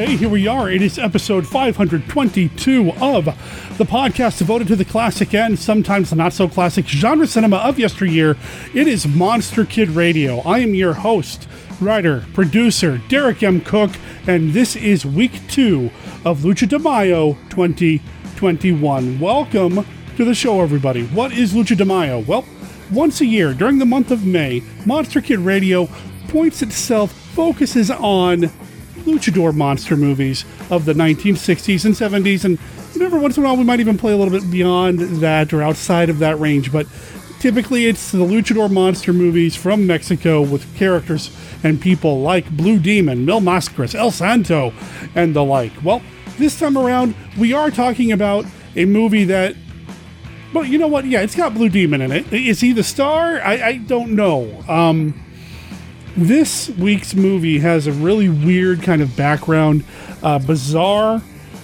Okay, here we are. It is episode 522 of the podcast devoted to the classic and sometimes not so classic genre cinema of yesteryear. It is Monster Kid Radio. I am your host, writer, producer, Derek M. Cook, and this is week two of Lucha de Mayo 2021. Welcome to the show, everybody. What is Lucha de Mayo? Well, once a year during the month of May, Monster Kid Radio points itself, focuses on luchador monster movies of the 1960s and 70s. And every once in a while, we might even play a little bit beyond that or outside of that range. But typically, it's the luchador monster movies from Mexico with characters and people like Blue Demon, Mil Mascaras, El Santo, and the like. Well, this time around, we are talking about a movie that. Well, you know what? Yeah, it's got Blue Demon in it. Is he the star? I, I don't know. Um, this week's movie has a really weird kind of background, uh, bizarre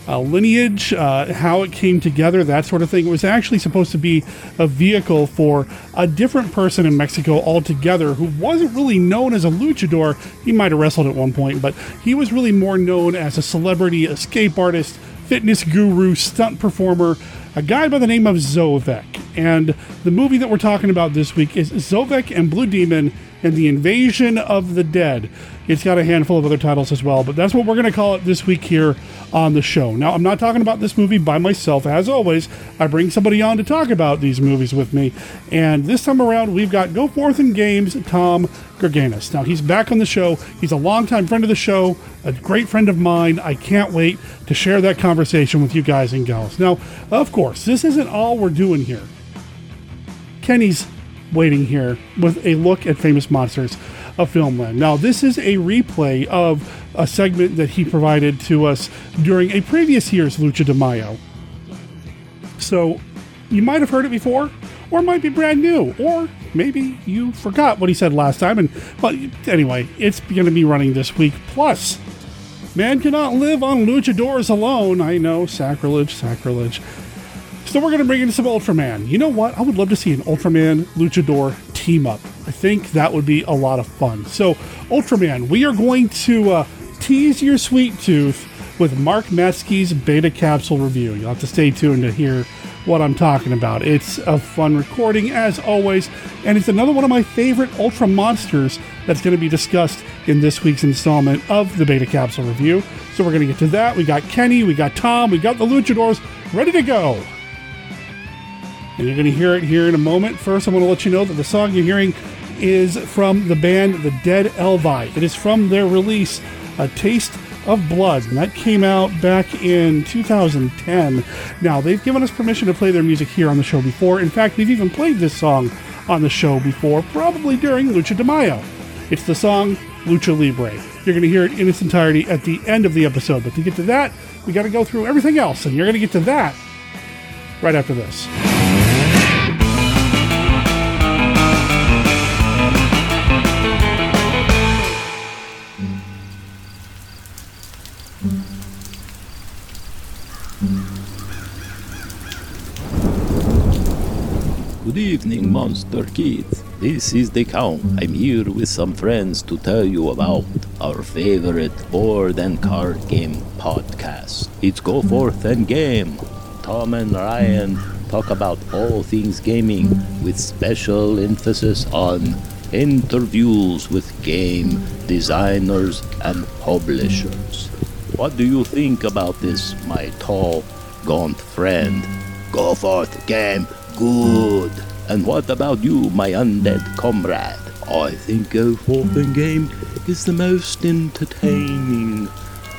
uh, lineage, uh, how it came together, that sort of thing. It was actually supposed to be a vehicle for a different person in Mexico altogether who wasn't really known as a luchador. He might have wrestled at one point, but he was really more known as a celebrity escape artist, fitness guru, stunt performer, a guy by the name of Zovek. And the movie that we're talking about this week is Zovek and Blue Demon and the Invasion of the Dead. It's got a handful of other titles as well, but that's what we're going to call it this week here on the show. Now, I'm not talking about this movie by myself. As always, I bring somebody on to talk about these movies with me. And this time around, we've got Go Forth in Games Tom Gerganis. Now, he's back on the show. He's a longtime friend of the show, a great friend of mine. I can't wait to share that conversation with you guys and gals. Now, of course, this isn't all we're doing here. Kenny's waiting here with a look at famous monsters of Filmland. Now, this is a replay of a segment that he provided to us during a previous year's Lucha de Mayo. So, you might have heard it before, or it might be brand new, or maybe you forgot what he said last time. And but anyway, it's going to be running this week. Plus, man cannot live on luchadors alone. I know, sacrilege, sacrilege. So we're going to bring in some Ultraman. You know what? I would love to see an Ultraman Luchador team up. I think that would be a lot of fun. So, Ultraman, we are going to uh, tease your sweet tooth with Mark Matsky's Beta Capsule review. You'll have to stay tuned to hear what I'm talking about. It's a fun recording, as always, and it's another one of my favorite Ultra monsters that's going to be discussed in this week's installment of the Beta Capsule review. So, we're going to get to that. We got Kenny, we got Tom, we got the Luchadors ready to go and you're going to hear it here in a moment. First, I want to let you know that the song you're hearing is from the band The Dead Elvi. It is from their release, A Taste of Blood, and that came out back in 2010. Now, they've given us permission to play their music here on the show before. In fact, we've even played this song on the show before, probably during Lucha de Mayo. It's the song Lucha Libre. You're going to hear it in its entirety at the end of the episode. But to get to that, we got to go through everything else, and you're going to get to that right after this. Good evening, Monster Kids. This is the Count. I'm here with some friends to tell you about our favorite board and card game podcast. It's Go Forth and Game. Tom and Ryan talk about all things gaming with special emphasis on interviews with game designers and publishers. What do you think about this, my tall, gaunt friend? Go forth, game. Good. And what about you, my undead comrade? I think Go Forth and Game is the most entertaining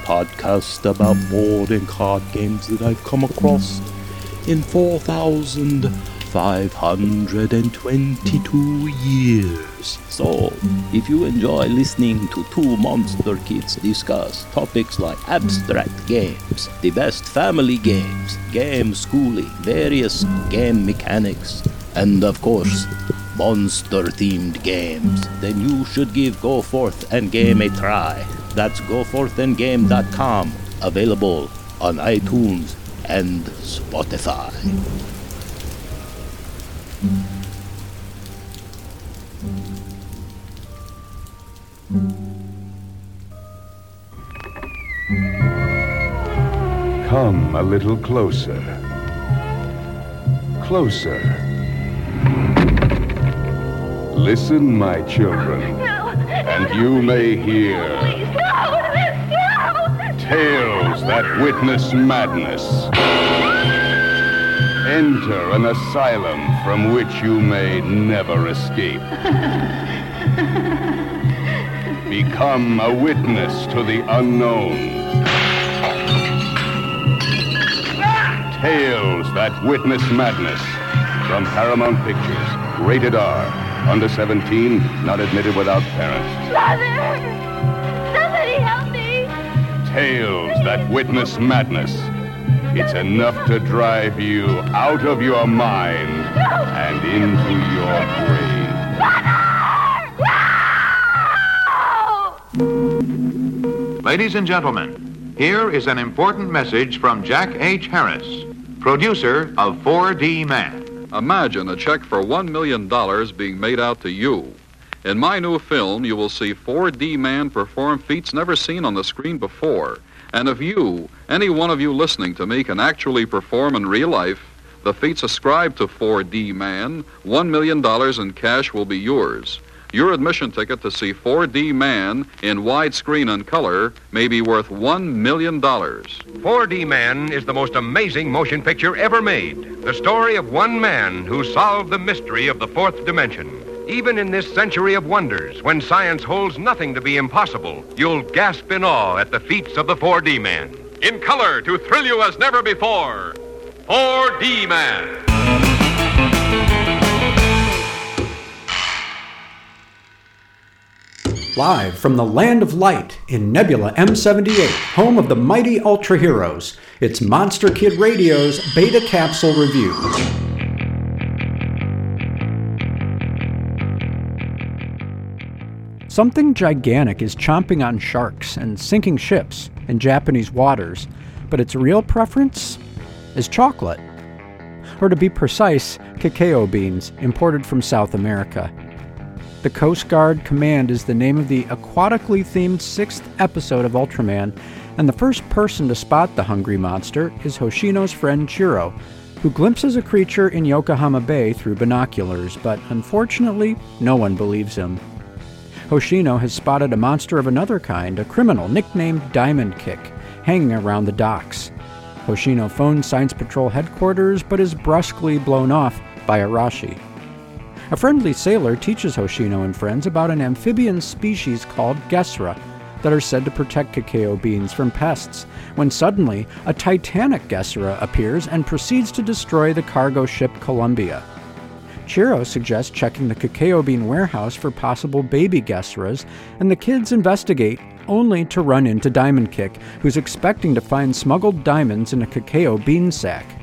podcast about board and card games that I've come across in 4,522 years. So, if you enjoy listening to two monster kids discuss topics like abstract games, the best family games, game schooling, various game mechanics, and of course, monster themed games, then you should give Go Forth and Game a try. That's goforthandgame.com, available on iTunes and Spotify. Come a little closer. Closer. Listen, my children, No. and you may hear Please, no. No. tales that witness madness. Enter an asylum from which you may never escape. Become a witness to the unknown. Tales that witness madness from Paramount Pictures. Rated R. Under 17, not admitted without parents. Mother! Somebody help me! Tales that witness madness. It's enough to drive you out of your mind and into your grave. Ladies and gentlemen, here is an important message from Jack H. Harris, producer of 4D Man. Imagine a check for $1 million being made out to you. In my new film, you will see 4D Man perform feats never seen on the screen before. And if you, any one of you listening to me, can actually perform in real life, the feats ascribed to 4D Man, $1 million in cash will be yours. Your admission ticket to see 4D Man in widescreen and color may be worth $1 million. 4D Man is the most amazing motion picture ever made. The story of one man who solved the mystery of the fourth dimension. Even in this century of wonders, when science holds nothing to be impossible, you'll gasp in awe at the feats of the 4D Man. In color to thrill you as never before, 4D Man. Live from the Land of Light in Nebula M78, home of the mighty Ultra Heroes, it's Monster Kid Radio's Beta Capsule Review. Something gigantic is chomping on sharks and sinking ships in Japanese waters, but its real preference is chocolate. Or to be precise, cacao beans imported from South America. The Coast Guard Command is the name of the aquatically themed sixth episode of Ultraman, and the first person to spot the hungry monster is Hoshino's friend Chiro, who glimpses a creature in Yokohama Bay through binoculars, but unfortunately, no one believes him. Hoshino has spotted a monster of another kind, a criminal nicknamed Diamond Kick, hanging around the docks. Hoshino phones Science Patrol headquarters but is brusquely blown off by Arashi. A friendly sailor teaches Hoshino and friends about an amphibian species called Gesra that are said to protect cacao beans from pests, when suddenly a titanic Gesra appears and proceeds to destroy the cargo ship Columbia. Chiro suggests checking the cacao bean warehouse for possible baby Gesras, and the kids investigate, only to run into Diamond Kick, who's expecting to find smuggled diamonds in a cacao bean sack.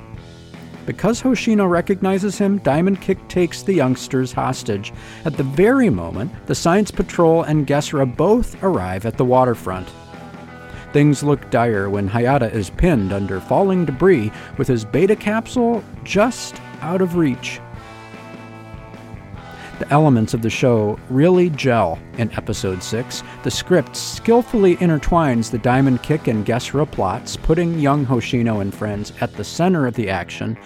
Because Hoshino recognizes him, Diamond Kick takes the youngsters hostage. At the very moment, the Science Patrol and Gesra both arrive at the waterfront. Things look dire when Hayata is pinned under falling debris with his beta capsule just out of reach. The elements of the show really gel in episode 6. The script skillfully intertwines the Diamond Kick and Gesra plots, putting young Hoshino and friends at the center of the action,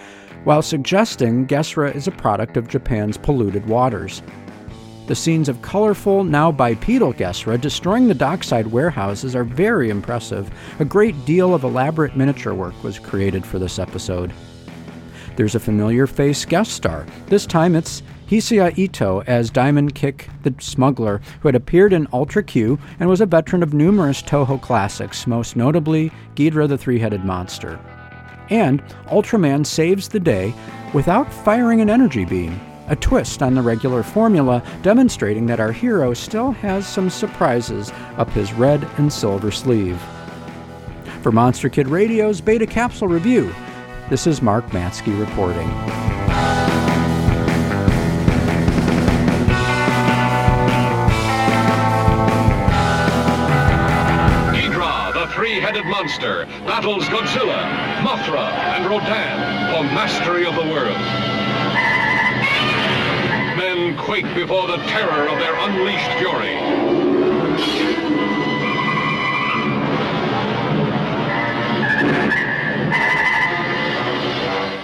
while suggesting Gesra is a product of Japan's polluted waters. The scenes of colorful, now bipedal Gesra destroying the dockside warehouses are very impressive. A great deal of elaborate miniature work was created for this episode. There's a familiar face guest star. This time it's Hisaya Ito as Diamond Kick the Smuggler, who had appeared in Ultra Q and was a veteran of numerous Toho classics, most notably Ghidorah the Three Headed Monster. And Ultraman saves the day without firing an energy beam, a twist on the regular formula, demonstrating that our hero still has some surprises up his red and silver sleeve. For Monster Kid Radio's Beta Capsule Review, this is Mark Matsky reporting. monster battles Godzilla, Mothra, and Rodan for mastery of the world. Men quake before the terror of their unleashed fury.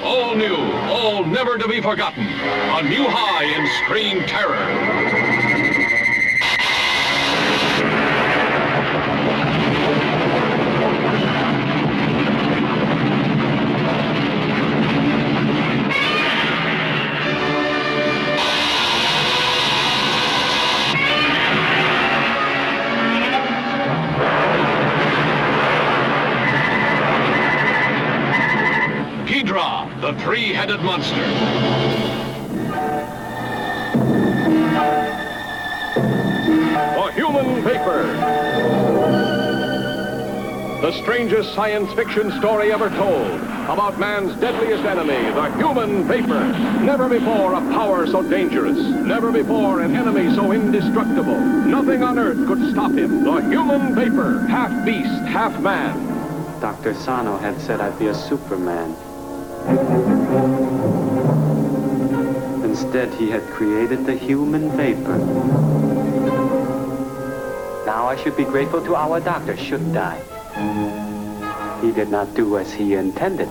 All new, all never to be forgotten. A new high in screen terror. The three-headed monster. The Human Vapor. The strangest science fiction story ever told about man's deadliest enemy, the human vapor. Never before a power so dangerous. Never before an enemy so indestructible. Nothing on earth could stop him. The human vapor, half beast, half man. Dr. Sano had said I'd be a Superman. Instead, he had created the human vapor. Now I should be grateful to our doctor, shouldn't I? He did not do as he intended.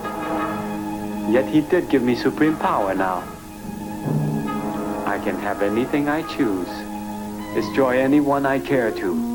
Yet he did give me supreme power now. I can have anything I choose. Destroy anyone I care to.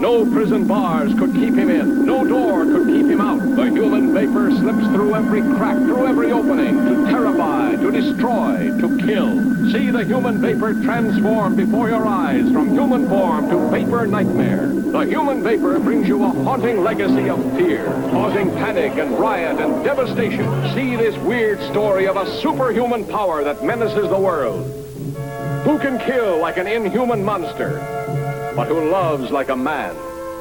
No prison bars could keep him in. No door could keep him out. The human vapor slips through every crack, through every opening, to terrify, to destroy, to kill. See the human vapor transform before your eyes from human form to vapor nightmare. The human vapor brings you a haunting legacy of fear, causing panic and riot and devastation. See this weird story of a superhuman power that menaces the world. Who can kill like an inhuman monster? But who loves like a man.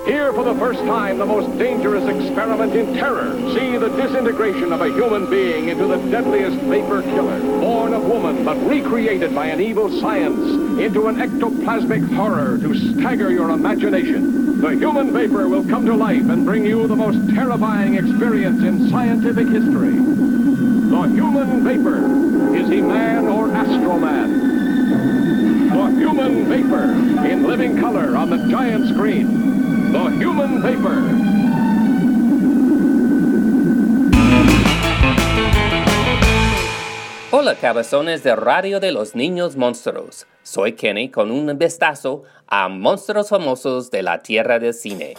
Here for the first time, the most dangerous experiment in terror. See the disintegration of a human being into the deadliest vapor killer. Born of woman, but recreated by an evil science into an ectoplasmic horror to stagger your imagination. The human vapor will come to life and bring you the most terrifying experience in scientific history. The human vapor. Is he man or astroman? The human vapor in living color on the giant screen. The human vapor. Hola cabezones de Radio de los Niños Monstruos. Soy Kenny con un vistazo a monstruos famosos de la tierra del cine.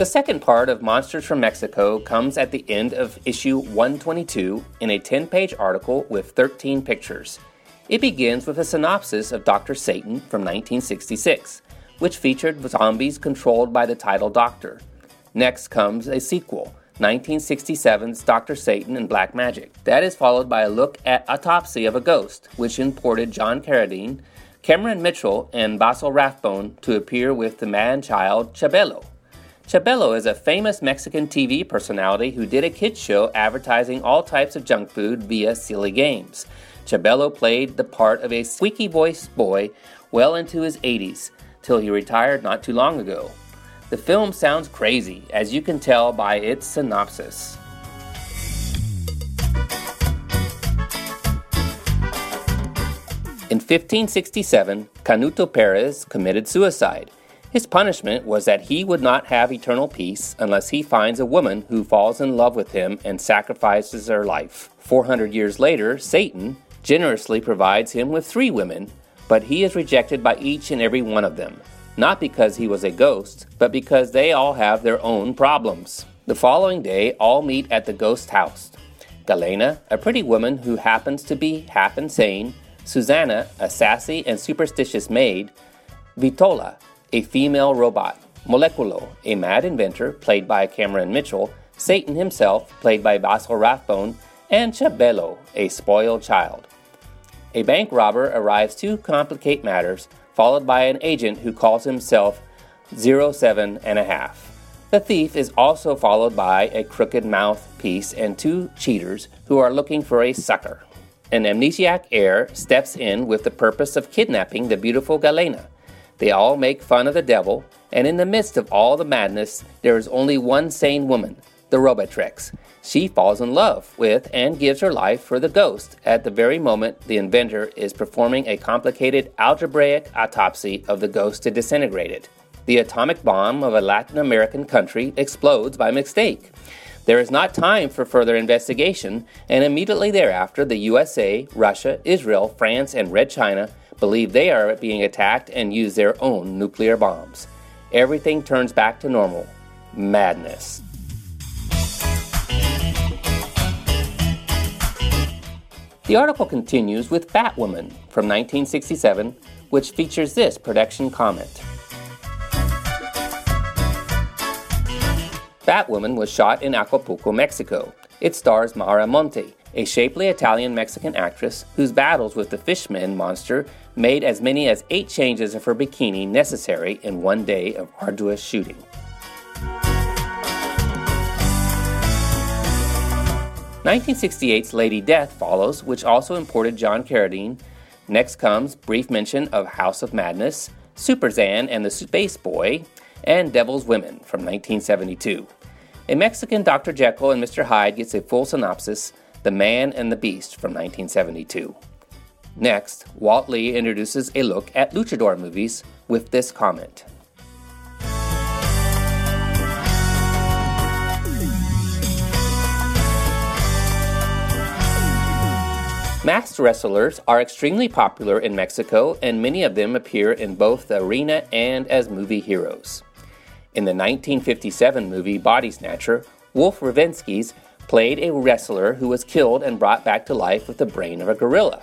The second part of Monsters from Mexico comes at the end of issue 122 in a 10 page article with 13 pictures. It begins with a synopsis of Dr. Satan from 1966, which featured zombies controlled by the title Doctor. Next comes a sequel, 1967's Dr. Satan and Black Magic. That is followed by a look at Autopsy of a Ghost, which imported John Carradine, Cameron Mitchell, and Basil Rathbone to appear with the man child Chabelo. Chabelo is a famous Mexican TV personality who did a kids show advertising all types of junk food via silly games. Chabelo played the part of a squeaky voiced boy well into his 80s, till he retired not too long ago. The film sounds crazy, as you can tell by its synopsis. In 1567, Canuto Perez committed suicide. His punishment was that he would not have eternal peace unless he finds a woman who falls in love with him and sacrifices her life. 400 years later, Satan generously provides him with three women, but he is rejected by each and every one of them, not because he was a ghost, but because they all have their own problems. The following day, all meet at the ghost house. Galena, a pretty woman who happens to be half insane, Susanna, a sassy and superstitious maid, Vitola, a female robot, Moleculo, a mad inventor, played by Cameron Mitchell, Satan himself, played by Basil Rathbone, and Chabelo, a spoiled child. A bank robber arrives to complicate matters, followed by an agent who calls himself 07 and a half. The thief is also followed by a crooked mouthpiece and two cheaters who are looking for a sucker. An amnesiac heir steps in with the purpose of kidnapping the beautiful Galena. They all make fun of the devil, and in the midst of all the madness, there is only one sane woman, the Robotrix. She falls in love with and gives her life for the ghost at the very moment the inventor is performing a complicated algebraic autopsy of the ghost to disintegrate it. The atomic bomb of a Latin American country explodes by mistake. There is not time for further investigation, and immediately thereafter, the USA, Russia, Israel, France, and Red China believe they are being attacked and use their own nuclear bombs. Everything turns back to normal. Madness. The article continues with Batwoman from 1967, which features this production comment. Batwoman was shot in Acapulco, Mexico. It stars Maura Monti, a shapely Italian Mexican actress whose battles with the Fishman monster made as many as eight changes of her bikini necessary in one day of arduous shooting. Nineteen sixty-eight's Lady Death follows, which also imported John Carradine. Next comes brief mention of House of Madness, Super Zan and the Space Boy, and Devil's Women from 1972. A Mexican Dr. Jekyll and Mr. Hyde gets a full synopsis The Man and the Beast from 1972. Next, Walt Lee introduces a look at luchador movies with this comment. Masked wrestlers are extremely popular in Mexico, and many of them appear in both the arena and as movie heroes. In the 1957 movie Body Snatcher, Wolf Ruvinskis played a wrestler who was killed and brought back to life with the brain of a gorilla.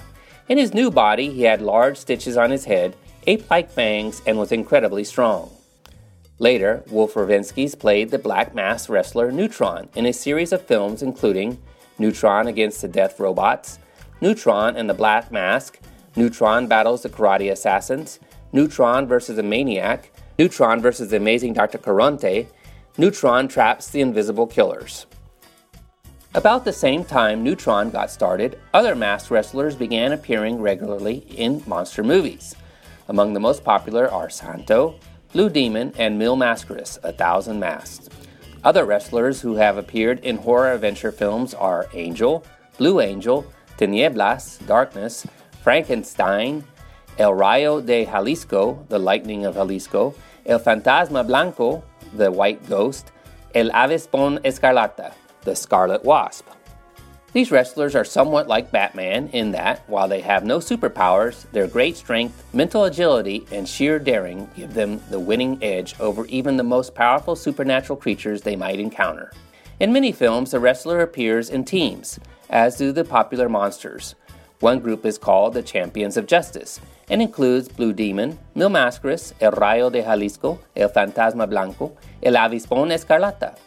In his new body, he had large stitches on his head, ape like fangs, and was incredibly strong. Later, Wolf Ruvinskis played the black masked wrestler Neutron in a series of films including Neutron Against the Death Robots, Neutron and the Black Mask, Neutron Battles the Karate Assassins, Neutron versus a Maniac, Neutron versus the Amazing Dr. Caronte, Neutron traps the invisible killers. About the same time Neutron got started, other masked wrestlers began appearing regularly in monster movies. Among the most popular are Santo, Blue Demon, and Mil Mascaras, A Thousand Masks. Other wrestlers who have appeared in horror adventure films are Angel, Blue Angel, Tinieblas, Darkness, Frankenstein, El Rayo de Jalisco, The Lightning of Jalisco, El Fantasma Blanco, the White Ghost, El Avispón Escarlata, the Scarlet Wasp. These wrestlers are somewhat like Batman in that, while they have no superpowers, their great strength, mental agility, and sheer daring give them the winning edge over even the most powerful supernatural creatures they might encounter. In many films, the wrestler appears in teams, as do the popular monsters. One group is called the Champions of Justice and includes Blue Demon, Mil Mascaras, El Rayo de Jalisco, El Fantasma Blanco, El Avispón Escarlata.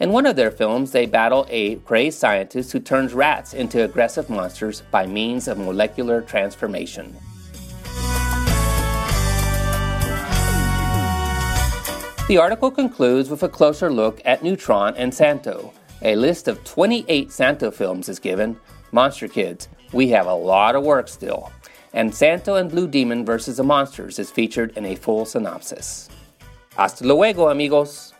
In one of their films, they battle a crazed scientist who turns rats into aggressive monsters by means of molecular transformation. The article concludes with a closer look at Neutron and Santo. A list of 28 Santo films is given. Monster Kids, we have a lot of work still. And Santo and Blue Demon versus the Monsters is featured in a full synopsis. Hasta luego, amigos.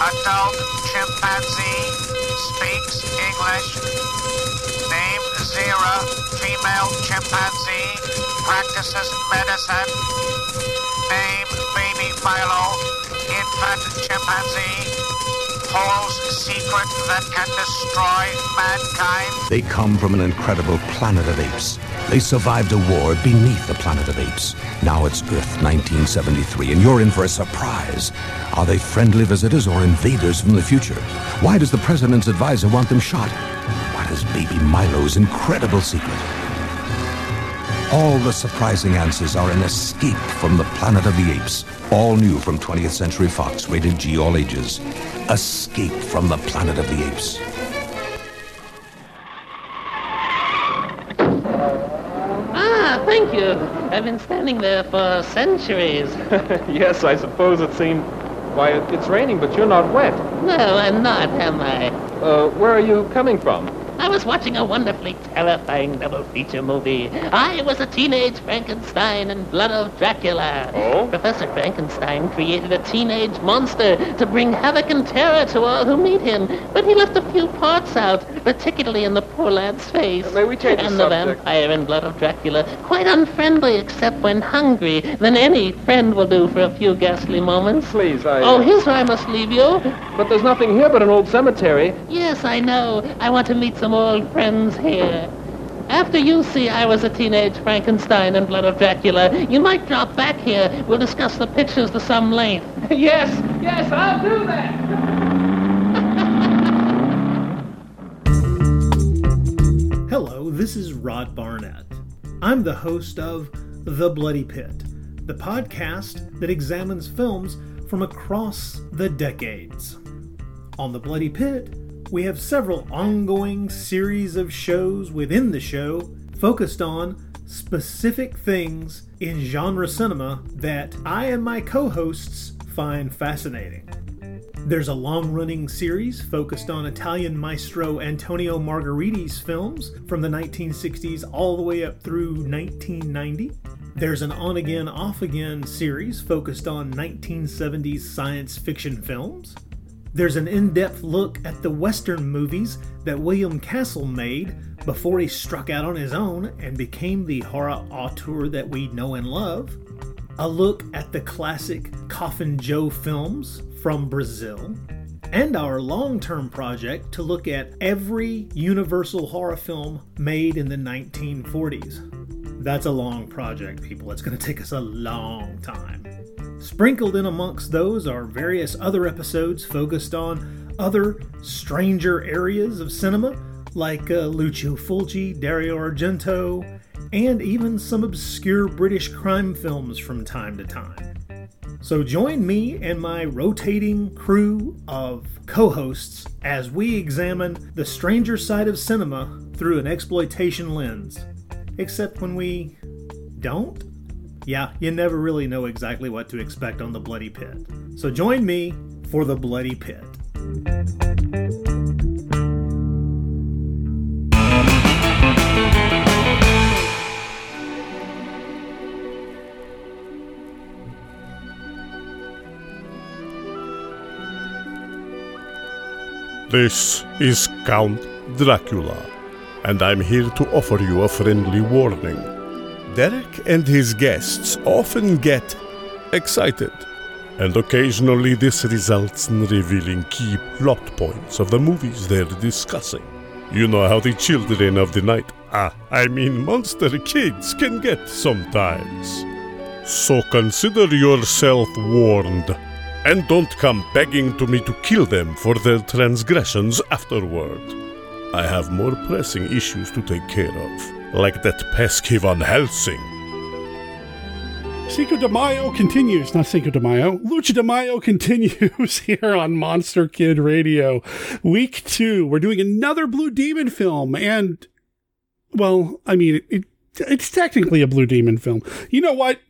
Adult chimpanzee, speaks English. Name Zira, female chimpanzee, practices medicine. Name Baby Milo, infant chimpanzee, secret that can destroy mankind. They come from an incredible planet of apes. They survived a war beneath the planet of apes. Now it's Earth 1973, and you're in for a surprise. Are they friendly visitors or invaders from the future? Why does the president's advisor want them shot? What is baby Milo's incredible secret? All the surprising answers are in Escape from the Planet of the Apes. All new from 20th Century Fox, rated G all ages. Escape from the Planet of the Apes. Ah, thank you. I've been standing there for centuries. yes, I suppose it seemed. Why, it's raining, but you're not wet. No, I'm not, am I? Uh, where are you coming from? I was watching a wonderfully terrifying double feature movie. I was a teenage Frankenstein in Blood of Dracula. Oh? Professor Frankenstein created a teenage monster to bring havoc and terror to all who meet him, but he left a few parts out, particularly in the poor lad's face. May we change the and the subject? vampire in Blood of Dracula, quite unfriendly except when hungry, than any friend will do for a few ghastly moments. Please, I... Oh, uh, here's where I must leave you. But there's nothing here but an old cemetery. Yes, I know. I want to meet some old friends here. After you see I was a teenage Frankenstein and Blood of Dracula, you might drop back here. We'll discuss the pictures to some length. yes, yes, I'll do that. Hello, this is Rod Barnett. I'm the host of The Bloody Pit, the podcast that examines films from across the decades. On The Bloody Pit, we have several ongoing series of shows within the show focused on specific things in genre cinema that I and my co hosts find fascinating. There's a long running series focused on Italian maestro Antonio Margheriti's films from the 1960s all the way up through 1990. There's an on again, off again series focused on 1970s science fiction films. There's an in depth look at the Western movies that William Castle made before he struck out on his own and became the horror auteur that we know and love. A look at the classic Coffin Joe films from Brazil. And our long term project to look at every Universal horror film made in the 1940s. That's a long project, people. It's going to take us a long time. Sprinkled in amongst those are various other episodes focused on other stranger areas of cinema, like uh, Lucio Fulci, Dario Argento, and even some obscure British crime films from time to time. So join me and my rotating crew of co hosts as we examine the stranger side of cinema through an exploitation lens. Except when we don't? Yeah, you never really know exactly what to expect on the Bloody Pit. So join me for the Bloody Pit. This is Count Dracula, and I'm here to offer you a friendly warning. Derek and his guests often get excited, and occasionally this results in revealing key plot points of the movies they're discussing. You know how the children of the night, ah, I mean monster kids, can get sometimes. So consider yourself warned, and don't come begging to me to kill them for their transgressions afterward. I have more pressing issues to take care of, like that pesky Van Helsing. Cinco de Mayo continues, not Cinco de Mayo. Lucha de Mayo continues here on Monster Kid Radio. Week two, we're doing another Blue Demon film, and, well, I mean, it, it's technically a Blue Demon film. You know what?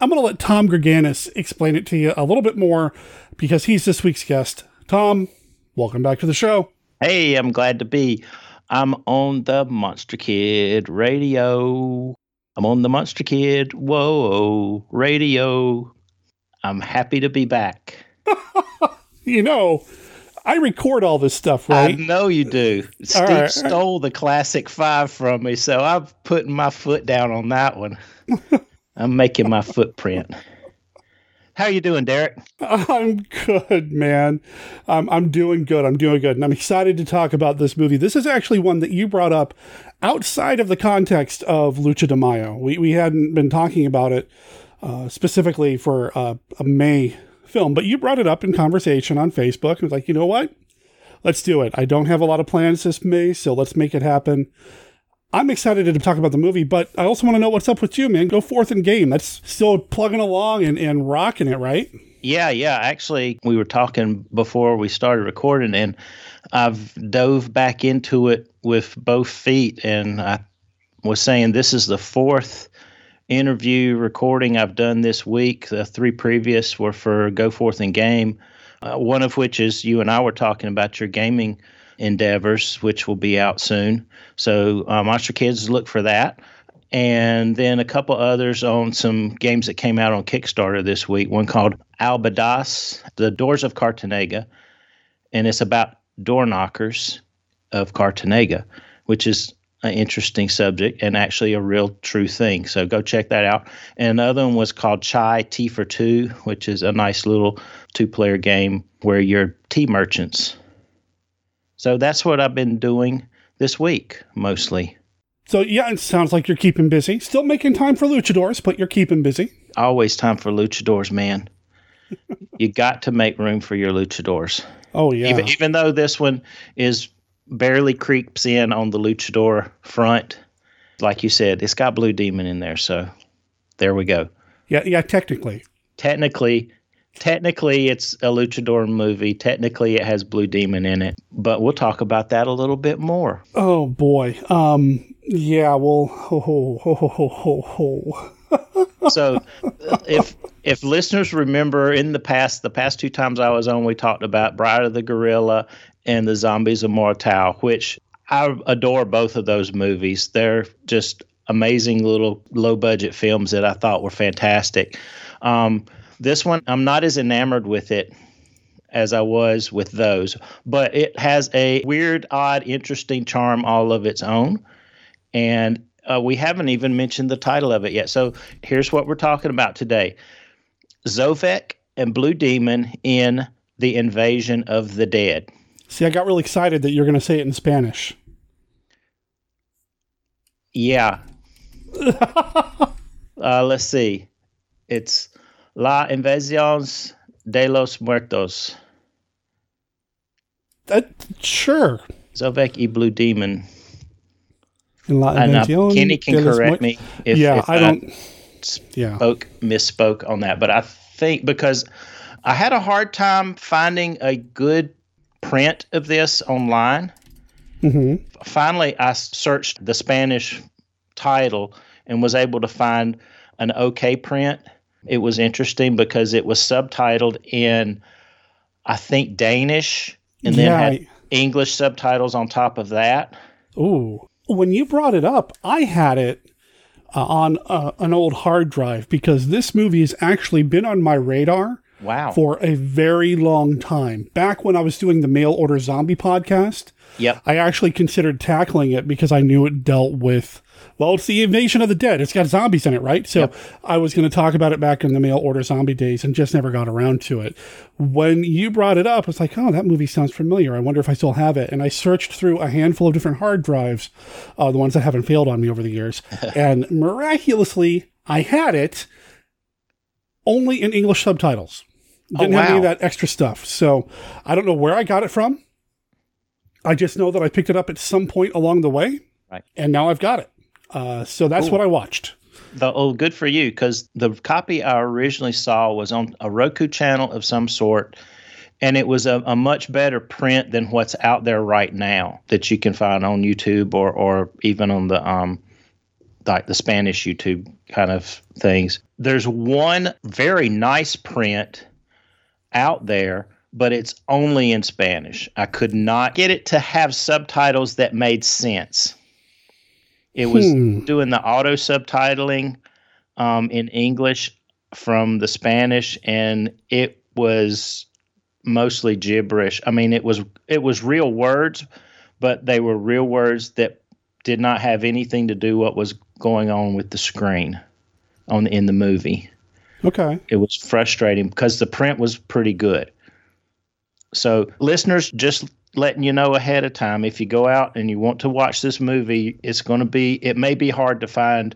I'm going to let Tom Greganis explain it to you a little bit more because he's this week's guest. Tom, welcome back to the show. Hey, I'm glad to be. I'm on the Monster Kid radio. I'm on the Monster Kid whoa radio. I'm happy to be back. You know, I record all this stuff, right? I know you do. Steve right. stole the classic five from me, so I'm putting my foot down on that one. I'm making my footprint. How you doing, Derek? I'm good, man. I'm I'm doing good. I'm doing good, and I'm excited to talk about this movie. This is actually one that you brought up outside of the context of Lucha de Mayo. We we hadn't been talking about it uh, specifically for uh, a May film, but you brought it up in conversation on Facebook. and was like, you know what? Let's do it. I don't have a lot of plans this May, so let's make it happen. I'm excited to talk about the movie, but I also want to know what's up with you, man. Go forth and game. That's still plugging along and, and rocking it, right? Yeah, yeah. Actually, we were talking before we started recording, and I've dove back into it with both feet. And I was saying this is the fourth interview recording I've done this week. The three previous were for Go Forth and Game, uh, one of which is you and I were talking about your gaming endeavors, which will be out soon. So, uh, Monster Kids, look for that. And then a couple others on some games that came out on Kickstarter this week. One called Aldabas, The Doors of Cartagena. And it's about door knockers of Cartagena, which is an interesting subject and actually a real true thing. So go check that out. And another one was called Chai Tea for Two, which is a nice little two player game where you're tea merchants. So that's what I've been doing this week mostly. So yeah, it sounds like you're keeping busy. Still making time for luchadors, but you're keeping busy. Always time for luchadors, man. you got to make room for your luchadors. Oh yeah. Even, even though this one is barely creeps in on the luchador front, like you said, it's got Blue Demon in there, so there we go. Yeah, yeah. Technically, technically, technically, it's a luchador movie. Technically, it has Blue Demon in it, but we'll talk about that a little bit more. Oh boy. Um. Yeah. Well. Ho ho ho ho ho ho. so if if listeners remember in the past the past two times I was on we talked about Bride of the Gorilla and the Zombies of Mora Tau which I adore both of those movies they're just amazing little low budget films that I thought were fantastic um, this one I'm not as enamored with it as I was with those but it has a weird odd interesting charm all of its own and uh, we haven't even mentioned the title of it yet. So here's what we're talking about today Zovek and Blue Demon in The Invasion of the Dead. See, I got really excited that you're going to say it in Spanish. Yeah. uh, let's see. It's La Invasion de los Muertos. That, sure. Zovek y Blue Demon. La and uh, Kenny can correct me if, yeah, if I don't. yeah. spoke misspoke on that, but I think because I had a hard time finding a good print of this online. Mm-hmm. Finally, I searched the Spanish title and was able to find an okay print. It was interesting because it was subtitled in, I think, Danish, and then Yeah, had English subtitles on top of that. Ooh. When you brought it up, I had it uh, on uh, an old hard drive because this movie has actually been on my radar Wow. for a very long time. Back when I was doing the mail order zombie podcast, Yep. I actually considered tackling it because I knew it dealt with, well, it's the invasion of the dead. It's got zombies in it, right? So I was going to talk about it back in the mail order zombie days and just never got around to it. When you brought it up, I was like, oh, that movie sounds familiar. I wonder if I still have it. And I searched through a handful of different hard drives, uh, the ones that haven't failed on me over the years. and miraculously, I had it only in English subtitles. Oh, Didn't have any of that extra stuff. So I don't know where I got it from. I just know that I picked it up at some point along the way, Right. and now I've got it. Uh, so that's what I watched. The, oh, good for you, because the copy I originally saw was on a Roku channel of some sort, and it was a, a much better print than what's out there right now that you can find on YouTube or or even on the um like the Spanish YouTube kind of things. There's one very nice print out there, but it's only in Spanish. I could not get it to have subtitles that made sense. It was Hmm. doing the auto subtitling um, in English from the Spanish, and it was mostly gibberish. I mean, it was it was real words, but they were real words that did not have anything to do what was going on with the screen on in the movie. Okay. It was frustrating because the print was pretty good. So, listeners, just letting you know ahead of time if you go out and you want to watch this movie, it's going to be, it may be hard to find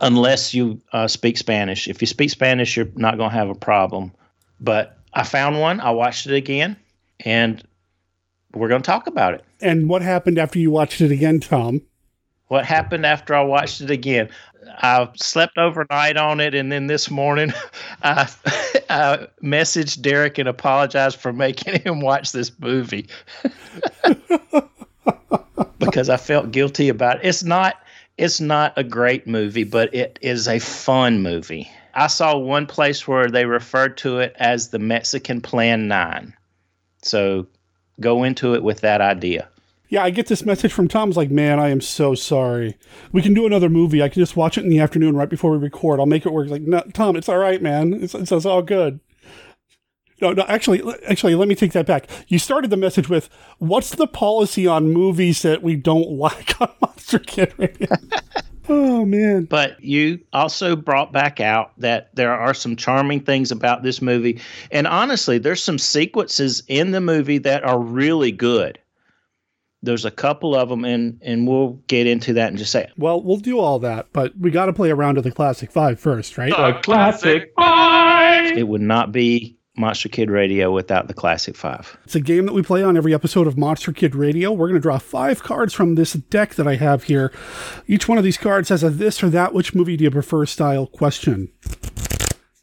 unless you uh, speak Spanish. If you speak Spanish, you're not going to have a problem. But I found one, I watched it again, and we're going to talk about it. And what happened after you watched it again, Tom? What happened after I watched it again? I slept overnight on it, and then this morning I, I messaged Derek and apologized for making him watch this movie because I felt guilty about it. It's not it's not a great movie, but it is a fun movie. I saw one place where they referred to it as the Mexican Plan 9. So go into it with that idea. Yeah, I get this message from Tom's like, man, I am so sorry. We can do another movie. I can just watch it in the afternoon right before we record. I'll make it work. Like, no, Tom, it's all right, man. It's, it's, it's all good. No, no, actually, actually, let me take that back. You started the message with, "What's the policy on movies that we don't like on Monster Kid Radio?" oh man! But you also brought back out that there are some charming things about this movie, and honestly, there's some sequences in the movie that are really good. There's a couple of them, and and we'll get into that in just a second. Well, we'll do all that, but we got to play around to the classic five first, right? The classic five. It would not be Monster Kid Radio without the classic five. It's a game that we play on every episode of Monster Kid Radio. We're going to draw five cards from this deck that I have here. Each one of these cards has a this or that, which movie do you prefer style question.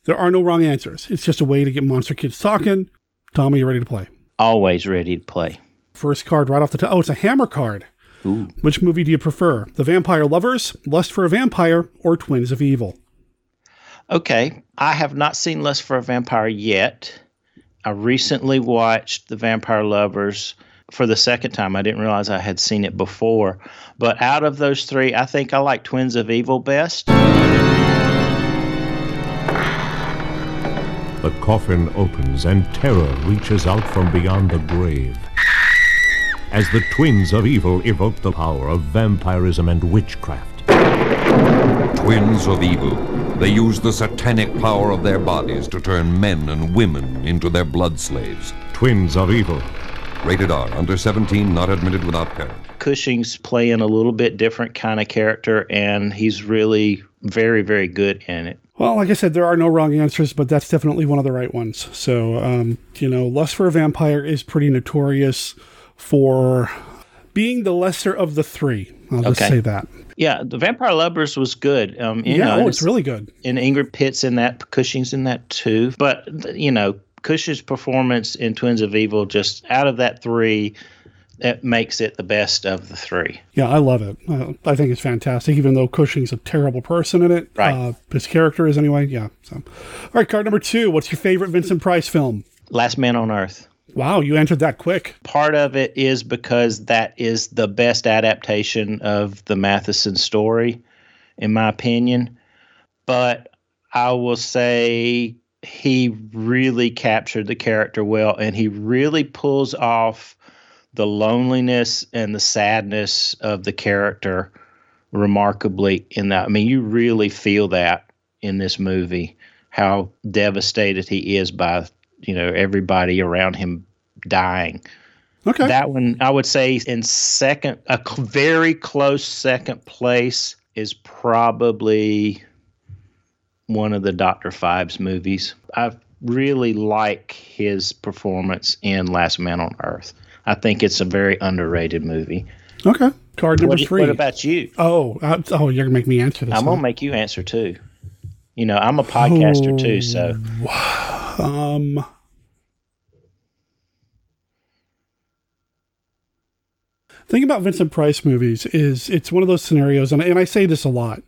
There are no wrong answers. It's just a way to get Monster Kids talking. Tommy, you ready to play? Always ready to play. First card right off the top. Oh, it's a hammer card. Ooh. Which movie do you prefer? The Vampire Lovers, Lust for a Vampire, or Twins of Evil? Okay, I have not seen Lust for a Vampire yet. I recently watched The Vampire Lovers for the second time. I didn't realize I had seen it before. But out of those three, I think I like Twins of Evil best. The coffin opens and terror reaches out from beyond the grave. As the twins of evil evoke the power of vampirism and witchcraft. Twins of evil. They use the satanic power of their bodies to turn men and women into their blood slaves. Twins of evil. Rated R. Under 17, not admitted without parent. Cushing's playing a little bit different kind of character, and he's really very, very good in it. Well, like I said, there are no wrong answers, but that's definitely one of the right ones. So, um, you know, Lust for a Vampire is pretty notorious for being the lesser of the three. I'll just Okay. say that. Yeah, the Vampire Lovers was good. Um, you Yeah, know, oh, it's really good. And Ingrid Pitt's in that. Cushing's in that too. But you know, Cushing's performance in Twins of Evil, just out of that three, that makes it the best of the three. Yeah, I love it. Uh, I think it's fantastic, even though Cushing's a terrible person in it. Right. Uh, his character is anyway. Yeah. So, all right, card number two. What's your favorite Vincent Price film? Last Man on Earth. Wow, you answered that quick. Part of it is because that is the best adaptation of the Matheson story, in my opinion. But I will say he really captured the character well, and he really pulls off the loneliness and the sadness of the character remarkably in that. I mean, you really feel that in this movie, how devastated he is by, you know, everybody around him dying. Okay. That one, I would say, in second, a very close second place is probably one of the Doctor Phibes movies. I really like his performance in Last Man on Earth. I think it's a very underrated movie. Okay. Card number What, three. what about you? Oh, uh, oh, you're gonna make me answer this. I'm huh? gonna make you answer too. You know, I'm a podcaster too, so Um. Thing about Vincent Price movies is it's one of those scenarios, and, and I say this a lot.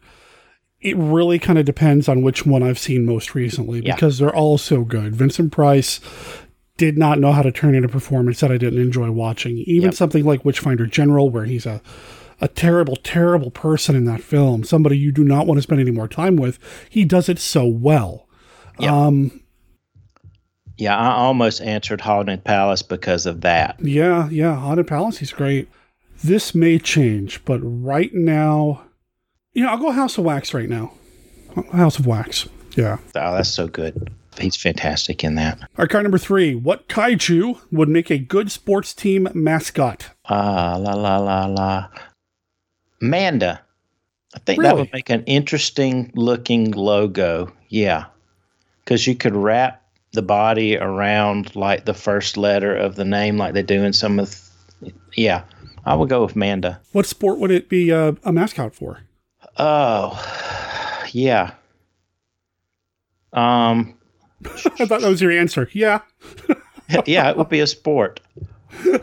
It really kind of depends on which one I've seen most recently Yeah. because they're all so good. Vincent Price did not know how to turn in a performance that I didn't enjoy watching. Even Yep. something like Witchfinder General, where he's a a terrible, terrible person in that film, somebody you do not want to spend any more time with. He does it so well. Um, yeah, I almost answered Haunted Palace because of that. Yeah, yeah, Haunted Palace, he's great. This may change, but right now, you know, I'll go House of Wax right now. House of Wax. Yeah. Oh, that's so good. He's fantastic in that. All right, card number three. What kaiju would make a good sports team mascot? Ah, la la la la. Manda. I think that would make an interesting looking logo. Yeah. Because you could wrap the body around like the first letter of the name, like they do in some of. yeah. I would go with Manda. What sport would it be uh, a mascot for? Oh, yeah. Um, I thought that was your answer. Yeah. yeah, it would be a sport.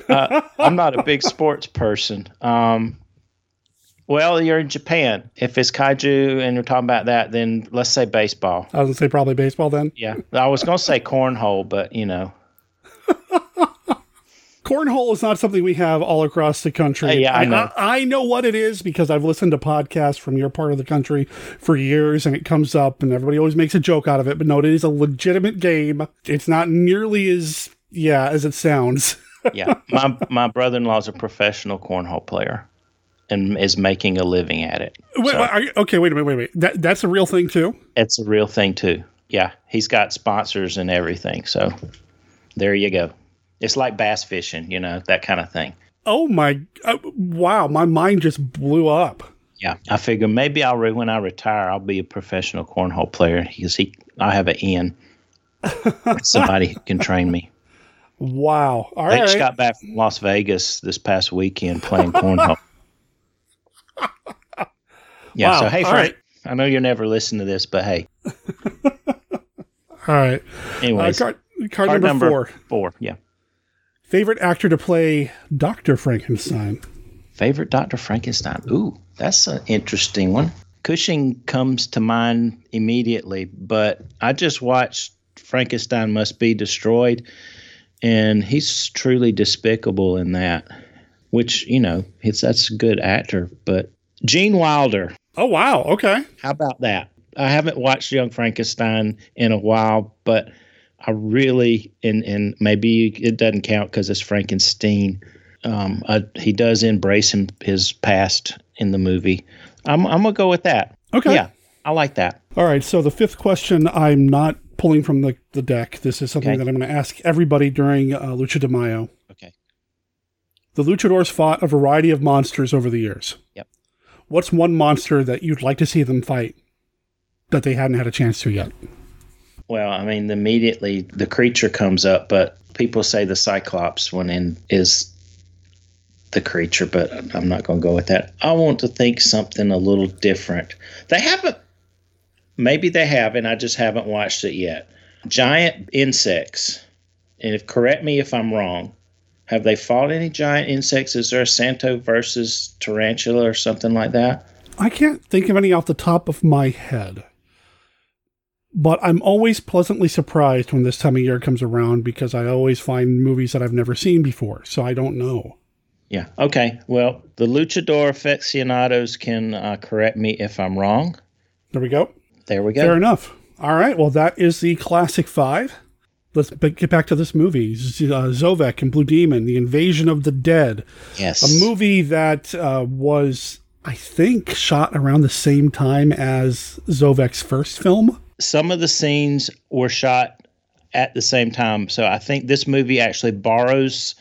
Uh, I'm not a big sports person. Um, well, you're in Japan. If it's kaiju and you're talking about that, then let's say baseball. I was going to say probably baseball then. Yeah, I was going to say cornhole, but you know, cornhole is not something we have all across the country. Uh, yeah, I know. I, I know what it is because I've listened to podcasts from your part of the country for years, and it comes up, and everybody always makes a joke out of it. But no, it is a legitimate game. It's not nearly as yeah as it sounds. yeah, my my brother in law is a professional cornhole player, and is making a living at it. Wait, So- wait, you, okay, wait a minute, wait, wait. That that's a real thing too. It's a real thing too. Yeah, he's got sponsors and everything. So there you go. It's like bass fishing, you know, that kind of thing. Oh my! Uh, wow, my mind just blew up. Yeah, I figure maybe I'll re- when I retire, I'll be a professional cornhole player because he, I have an in. Somebody can train me. Wow! All I just got back from Las Vegas this past weekend playing cornhole. yeah. Wow, So hey, Frank, right. I know you'll never listen to this, but hey. All right. Anyways, Uh, card, card, number, four. Four. Yeah. Favorite actor to play Doctor Frankenstein. Favorite Dr. Frankenstein? Ooh, that's an interesting one. Cushing comes to mind immediately, but I just watched Frankenstein Must Be Destroyed, and he's truly despicable in that. Which you know, it's that's a good actor, but Gene Wilder. Oh wow! Okay. How about that? I haven't watched Young Frankenstein in a while, but I really and and maybe it doesn't count because it's Frankenstein. Um, I, he does embrace him, his past in the movie. I'm I'm gonna go with that. Okay. Yeah, I like that. All right. So the fifth question, I'm not pulling from the, the deck. This is something Okay. that I'm going to ask everybody during uh, Lucha de Mayo. Okay. The luchadors fought a variety of monsters over the years. Yep. What's one monster that you'd like to see them fight that they hadn't had a chance to yet? Well, I mean, immediately the creature comes up, but people say the Cyclops one in is the creature, but I'm not going to go with that. I want to think something a little different. They haven't, maybe they have, and I just haven't watched it yet. Giant insects, and if correct me if I'm wrong. Have they fought any giant insects? Is there a Santo versus tarantula or something like that? I can't think of any off the top of my head. But I'm always pleasantly surprised when this time of year comes around because I always find movies that I've never seen before. So I don't know. Yeah. Okay. Well, the luchador aficionados can uh, correct me if I'm wrong. There we go. There we go. Fair enough. All right. Well, that is the classic five. Let's get back to this movie Z- uh, Zovek and Blue Demon, The Invasion of the Dead. Yes. A movie that uh, was, I think, shot around the same time as Zovek's first film. Some of the scenes were shot at the same time, so I think this movie actually borrows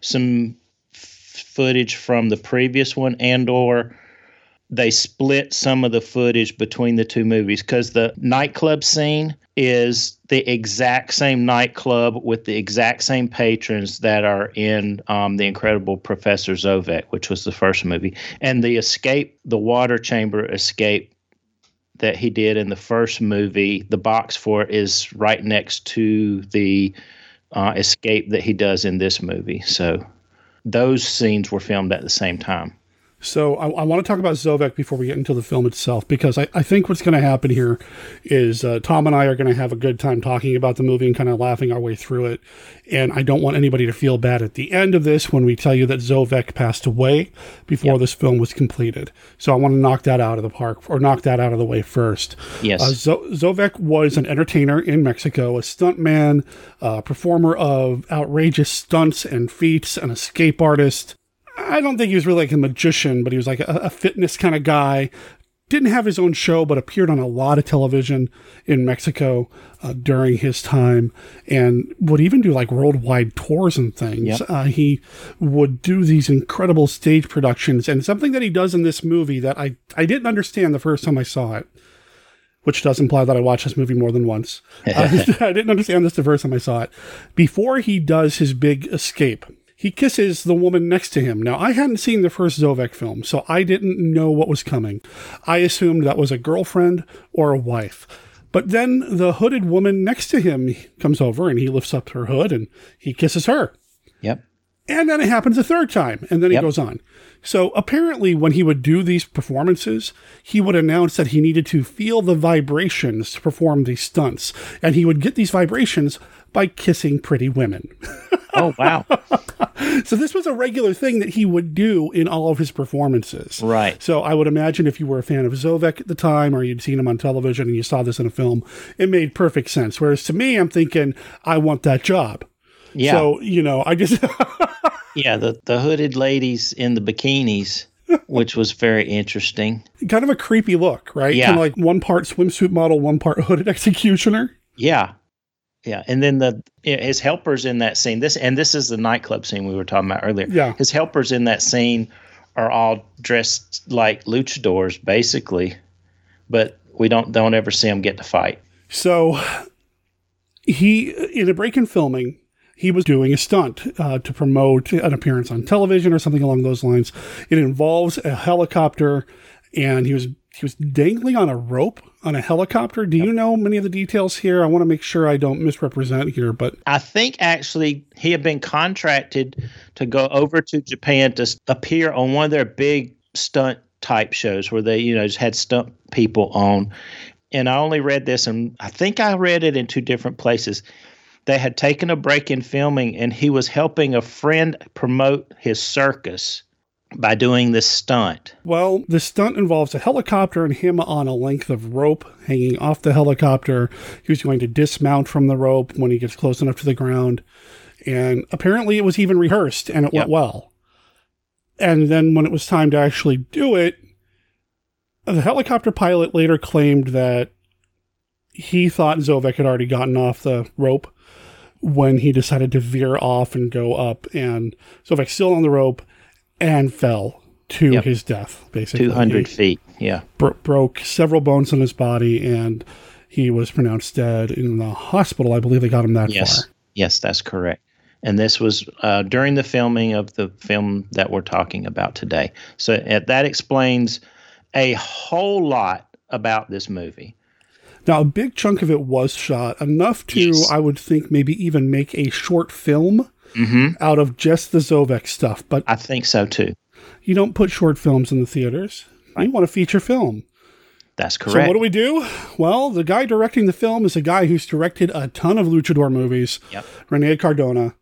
some f- footage from the previous one, and or they split some of the footage between the two movies because the nightclub scene is the exact same nightclub with the exact same patrons that are in um, the incredible professor zovek which was the first movie. And the escape the water chamber escape that he did in the first movie the box for it is right next to the uh, escape that he does in this movie. So those scenes were filmed at the same time So I, I want to talk about Zovek before we get into the film itself, because I, I think what's going to happen here is uh, Tom and I are going to have a good time talking about the movie and kind of laughing our way through it. And I don't want anybody to feel bad at the end of this when we tell you that Zovek passed away before this film was completed. So I want to knock that out of the park or knock that out of the way first. Yes. Uh, Zo- Zovek was an entertainer in Mexico, a stuntman, a performer of outrageous stunts and feats, an escape artist. I don't think he was really like a magician, but he was like a, a fitness kind of guy. Didn't have his own show, but appeared on a lot of television in Mexico uh, during his time, and would even do like worldwide tours and things. Yep. Uh, he would do these incredible stage productions, and something that he does in this movie that I I didn't understand the first time I saw it, which does imply that I watched this movie more than once. Uh, I didn't understand this the first time I saw it. Before he does his big escape, he kisses the woman next to him. Now, I hadn't seen the first Zovek film, so I didn't know what was coming. I assumed that was a girlfriend or a wife. But then the hooded woman next to him comes over and he lifts up her hood and he kisses her. Yep. And then it happens a third time, and then he Yep. goes on. So apparently, when he would do these performances, he would announce that he needed to feel the vibrations to perform these stunts, and he would get these vibrations by kissing pretty women. oh wow! so this was a regular thing that he would do in all of his performances. Right. So I would imagine if you were a fan of Zovek at the time, or you'd seen him on television and you saw this in a film, it made perfect sense. Whereas to me, I'm thinking, I want that job. Yeah. So you know, I just yeah, the the hooded ladies in the bikinis, which was very interesting. kind of a creepy look, right? Yeah. Kind of like one part swimsuit model, one part hooded executioner. Yeah. Yeah, and then the his helpers in that scene. This and this is the nightclub scene we were talking about earlier. Yeah. his helpers in that scene are all dressed like luchadors, basically, but we don't don't ever see them get to fight. So he, in a break in filming, he was doing a stunt uh, to promote an appearance on television or something along those lines. It involves a helicopter, and he was he was dangling on a rope on a helicopter. Do you know many of the details here? I want to make sure I don't misrepresent here, but I think actually he had been contracted to go over to Japan to appear on one of their big stunt type shows where they, you know, just had stunt people on. And I only read this, and I think I read it in two different places. They had taken a break in filming, and he was helping a friend promote his circus by doing this stunt. Well, the stunt involves a helicopter and him on a length of rope hanging off the helicopter. He was going to dismount from the rope when he gets close enough to the ground. And apparently it was even rehearsed and it went well. And then when it was time to actually do it, the helicopter pilot later claimed that he thought Zovek had already gotten off the rope when he decided to veer off and go up. And Zovek's still on the rope and fell to Yep. his death, basically. 200 He feet. Yeah. bro- broke several bones in his body, and he was pronounced dead in the hospital. I believe they got him that Yes. far. Yes, that's correct. And this was uh, during the filming of the film that we're talking about today. So uh, that explains a whole lot about this movie. Now, a big chunk of it was shot, enough to, I would think, maybe even make a short film out of just the Zovek stuff. But Mm-hmm. I think so too. You don't put short films in the theaters. You want a feature film. That's correct. So what do we do? Well, the guy directing the film is a guy who's directed a ton of luchador movies. Yep. Rene Cardona.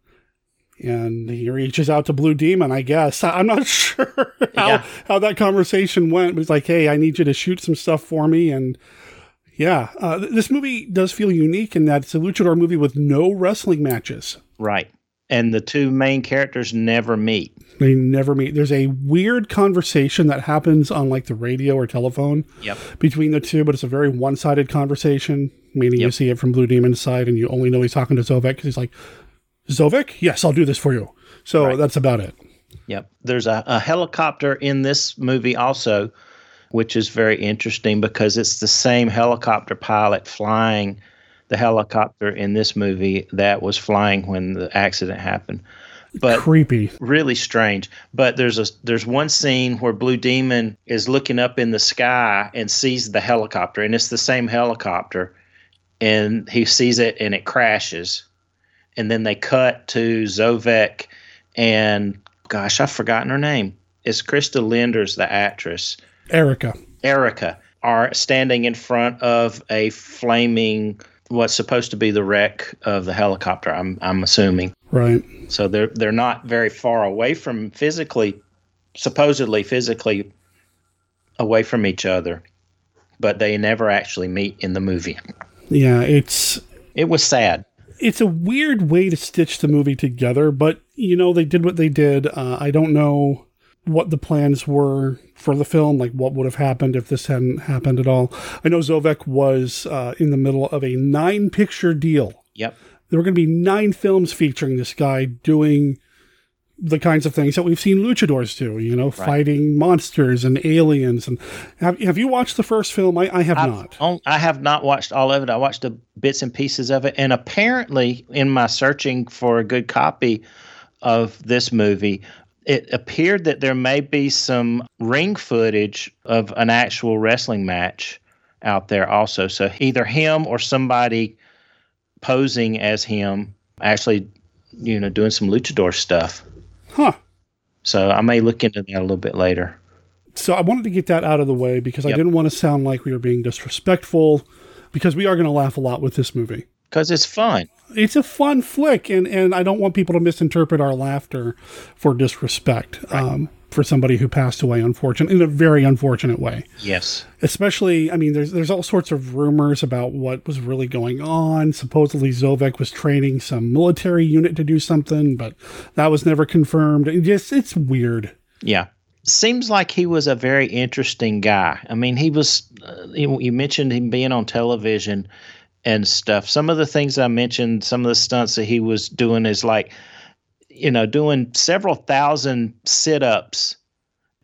And he reaches out to Blue Demon, I guess. I- I'm not sure how, Yeah. how that conversation went. He's like, hey, I need you to shoot some stuff for me. And yeah, uh, th- this movie does feel unique in that it's a luchador movie with no wrestling matches. Right. And the two main characters never meet. They never meet. There's a weird conversation that happens on like the radio or telephone Yep. between the two, but it's a very one sided conversation, meaning you see it from Blue Demon's side and you only know he's talking to Zovek because he's like, Zovek? Yes, I'll do this for you. So that's about it. Yep. There's a, a helicopter in this movie also, which is very interesting because it's the same helicopter pilot flying the helicopter in this movie that was flying when the accident happened. But Creepy. really strange. But there's a there's one scene where Blue Demon is looking up in the sky and sees the helicopter, and it's the same helicopter, and he sees it and it crashes, and then they cut to Zovek and gosh, I've forgotten her name. It's Christa Linders, the actress. Erica. Erica are standing in front of a flaming what's supposed to be the wreck of the helicopter. I'm I'm assuming. Right. So they're they're not very far away from physically, supposedly physically away from each other, but they never actually meet in the movie. Yeah, it's It was sad. it's a weird way to stitch the movie together, but you know they did what they did. Uh, I don't know what the plans were for the film, like what would have happened if this hadn't happened at all. I know Zovek was uh, in the middle of a nine picture deal. Yep. There were going to be nine films featuring this guy doing the kinds of things that we've seen luchadors do, you know, fighting monsters and aliens. And have, have you watched the first film? I, I have I've not. on- I have not watched all of it. I watched the bits and pieces of it, and apparently, in my searching for a good copy of this movie, it appeared that there may be some ring footage of an actual wrestling match out there also. So either him or somebody posing as him, actually, you know, doing some luchador stuff. Huh. So I may look into that a little bit later. So I wanted to get that out of the way because I didn't want to sound like we were being disrespectful because we are going to laugh a lot with this movie. Because it's fun. It's a fun flick, and, and I don't want people to misinterpret our laughter for disrespect um, for somebody who passed away, unfortunate in a very unfortunate way. Yes. Especially, I mean, there's there's all sorts of rumors about what was really going on. Supposedly, Zovek was training some military unit to do something, but that was never confirmed. It just it's weird. Yeah. Seems like he was a very interesting guy. I mean, he was, uh, you you mentioned him being on television and stuff. Some of the things I mentioned, some of the stunts that he was doing is like, you know, doing several thousand sit ups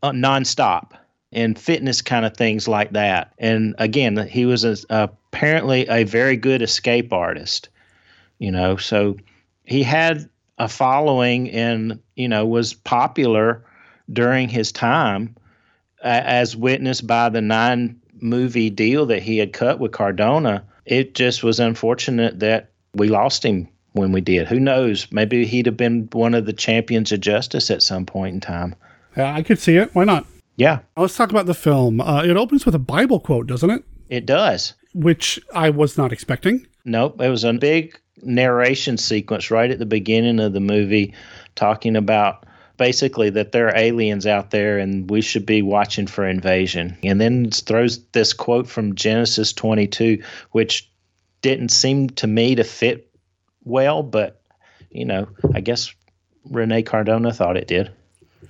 uh, nonstop and fitness kind of things like that. And again, he was a, apparently a very good escape artist, you know, so he had a following and, you know, was popular during his time, uh, as witnessed by the nine movie deal that he had cut with Cardona. It just was unfortunate that we lost him when we did. Who knows? Maybe he'd have been one of the champions of justice at some point in time. Yeah, I could see it. Why not? Yeah. Let's talk about the film. Uh, it opens with a Bible quote, doesn't it? It does. Which I was not expecting. Nope. It was a big narration sequence right at the beginning of the movie talking about basically that there are aliens out there and we should be watching for invasion. And then throws this quote from Genesis 22, which didn't seem to me to fit well, but you know, I guess Rene Cardona thought it did.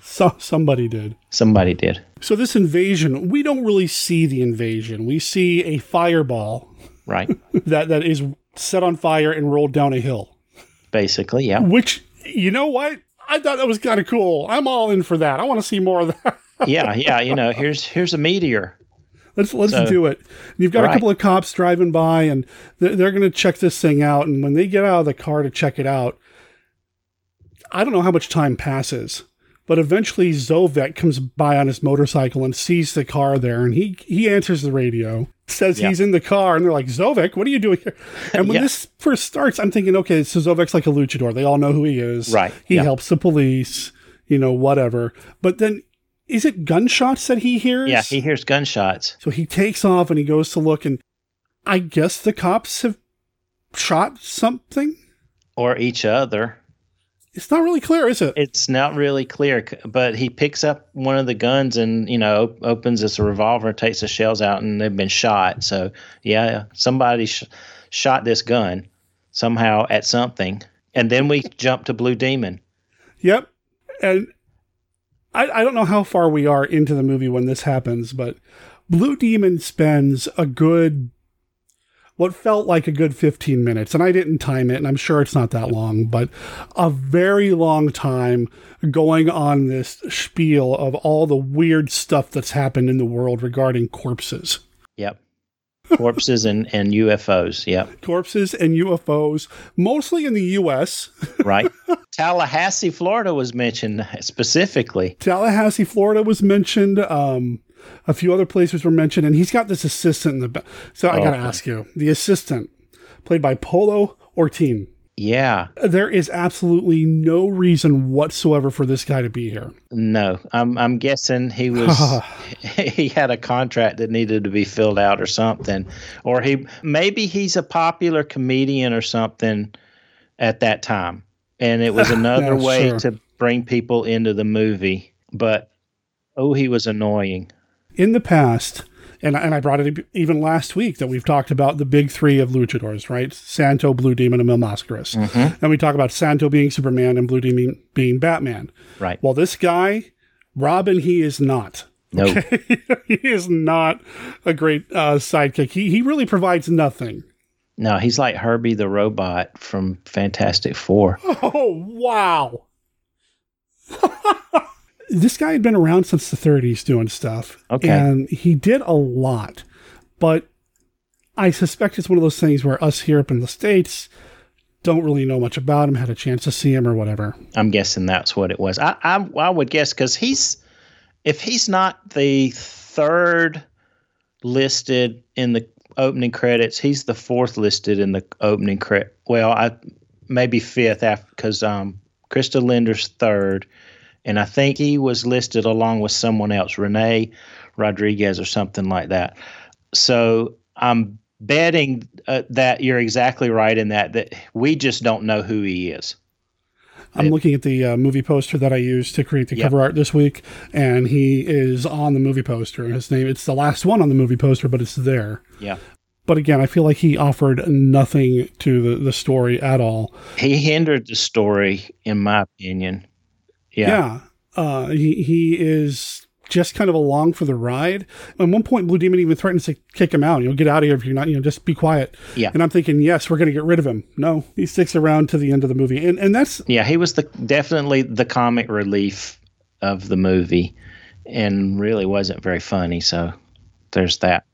So somebody did. Somebody did. So this invasion, we don't really see the invasion. We see a fireball, right? that that is set on fire and rolled down a hill. Basically, yeah. Which you know what? I thought that was kind of cool. I'm all in for that. I want to see more of that. yeah, yeah. You know, here's here's a meteor. Let's let's So- do it. You've got Right. a couple of cops driving by, and they're, they're going to check this thing out. And when they get out of the car to check it out, I don't know how much time passes, but eventually Zovek comes by on his motorcycle and sees the car there, and he he answers the radio, says Yeah. he's in the car, and they're like, "Zovek, what are you doing here?" And when Yeah. this first starts, I'm thinking, okay, so Zovek's like a luchador. They all know who he is. Right. He Yeah. helps the police, you know, whatever. But then. Is it gunshots that he hears? Yeah, he hears gunshots. So he takes off and he goes to look, and I guess the cops have shot something. Or each other. It's not really clear, is it? It's not really clear, but he picks up one of the guns and you know op- opens this revolver, takes the shells out, and they've been shot. So yeah, somebody sh- shot this gun somehow at something, and then we jump to Blue Demon. Yep. And I, I don't know how far we are into the movie when this happens, but Blue Demon spends a good, what felt like a good 15 minutes. And I didn't time it, and I'm sure it's not that long, but a very long time going on this spiel of all the weird stuff that's happened in the world regarding corpses. Yep, corpses and and UFOs. Yep, Corpses and UFOs, mostly in the U.S. right. Tallahassee, Florida was mentioned specifically. Tallahassee, Florida was mentioned. Um, a few other places were mentioned, and he's got this assistant in the back. So I oh, got to Okay. ask you, the assistant, played by Polo Ortin. Yeah, There is absolutely no reason whatsoever for this guy to be here. No, I'm I'm guessing he was he had a contract that needed to be filled out or something, or he maybe he's a popular comedian or something at that time, and it was another way sure. to bring people into the movie. But oh, he was annoying. In the past, and, and I brought it even last week that we've talked about the big three of luchadors, right? Santo, Blue Demon, and Mil Mascaras. Mhm. And we talk about Santo being Superman and Blue Demon being Batman. Right. Well, this guy, Robin, he is not. No. he is not a great uh, sidekick. He he really provides nothing. No, he's like Herbie the robot from Fantastic Four. Oh wow! this guy had been around since the 30s doing stuff. Okay. and he did a lot, but I suspect it's one of those things where us here up in the states don't really know much about him. Had a chance to see him or whatever. I'm guessing that's what it was. I I, I would guess because he's if he's not the third listed in the opening credits, he's the fourth listed in the opening credit. Well, I maybe fifth after because um, Christa Linder's third, and I think he was listed along with someone else, Renee Rodriguez or something like that. So I'm betting uh, that you're exactly right in that that we just don't know who he is. I'm looking at the uh, movie poster that I used to create the Yep. cover art this week, and he is on the movie poster. His name, it's the last one on the movie poster, but it's there. Yeah. But again, I feel like he offered nothing to the, the story at all. He hindered the story, in my opinion. Yeah. Yeah. Uh, he, he is just kind of along for the ride. At one point, Blue Demon even threatens to kick him out. You know, get out of here if you're not, you know, just be quiet. Yeah. And I'm thinking, yes, we're going to get rid of him. No, he sticks around to the end of the movie. And, and that's, Yeah, he was the definitely the comic relief of the movie, and really wasn't very funny. So there's that.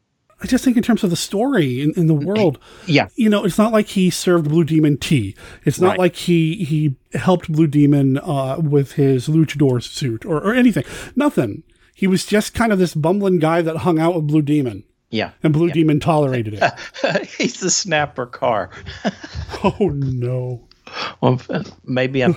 I just think in terms of the story in, in the world, Yeah. you know, it's not like he served Blue Demon tea. It's not Right. like he he helped Blue Demon uh, with his luchador suit or, or anything. Nothing. He was just kind of this bumbling guy that hung out with Blue Demon, Yeah. and Blue Demon tolerated it. He's the snapper car. oh no. Well, maybe I'm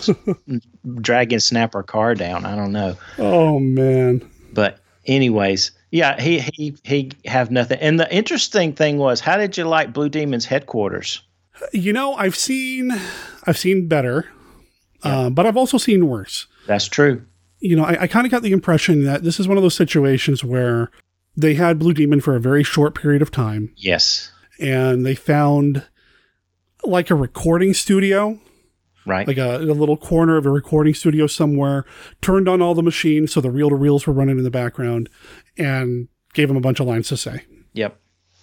dragging snapper car down. I don't know. Oh man. But anyways, yeah, he he he have nothing. And the interesting thing was, how did you like Blue Demon's headquarters? You know, I've seen I've seen better, uh, but I've also seen worse. That's true. You know, I, I kind of got the impression that this is one of those situations where they had Blue Demon for a very short period of time. Yes. and they found like a recording studio Right. like a, a little corner of a recording studio somewhere turned on all the machines so the reel to reels were running in the background and gave him a bunch of lines to say Yep.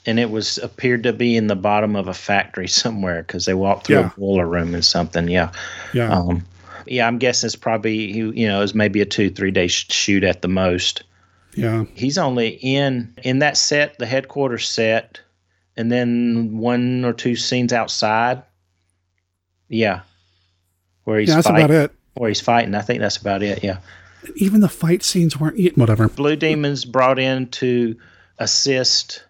And it was appeared to be in the bottom of a factory somewhere because they walked through Yeah. a boiler room and something. Yeah. Yeah. Um, yeah, I'm guessing it's probably you know it was maybe a two three day sh- shoot at the most. yeah He's only in in that set, the headquarters set, and then one or two scenes outside. Yeah, where he's Yeah, that's fighting, about it. Where he's fighting, I think that's about it. Yeah. Even the fight scenes weren't whatever Blue Demons brought in to assist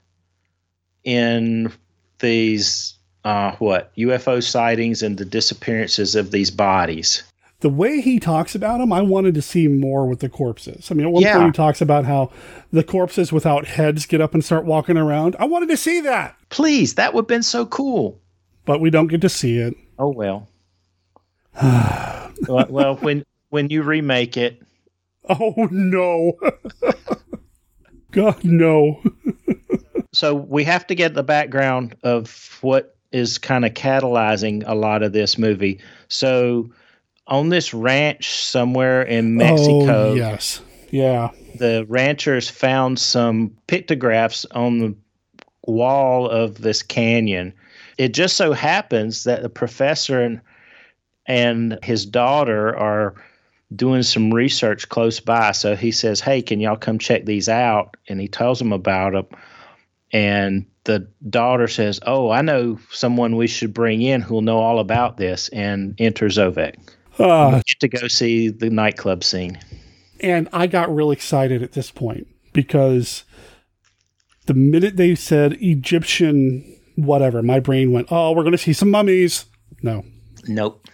in these uh, what UFO sightings and the disappearances of these bodies. the way he talks about them i wanted to see more with the corpses i mean at one Yeah. point he talks about how the corpses without heads get up and start walking around i wanted to see that Please, that would have been so cool. but we don't get to see it Oh well. well, well, when when you remake it, oh no god no so we have to get the background of what is kind of catalyzing a lot of this movie. So on this ranch somewhere in oh, Mexico, oh, yes yeah the ranchers found some pictographs on the wall of this canyon. It just so happens that the professor and and his daughter are doing some research close by. So he says, "Hey, can y'all come check these out?" And he tells them about them. And the daughter says, "Oh, I know someone we should bring in who'll know all about this." And enter Zovek. Ah. We get to go see the nightclub scene. And I got real excited at this point because the minute they said Egyptian whatever, my brain went, oh, we're going to see some mummies. No, Nope.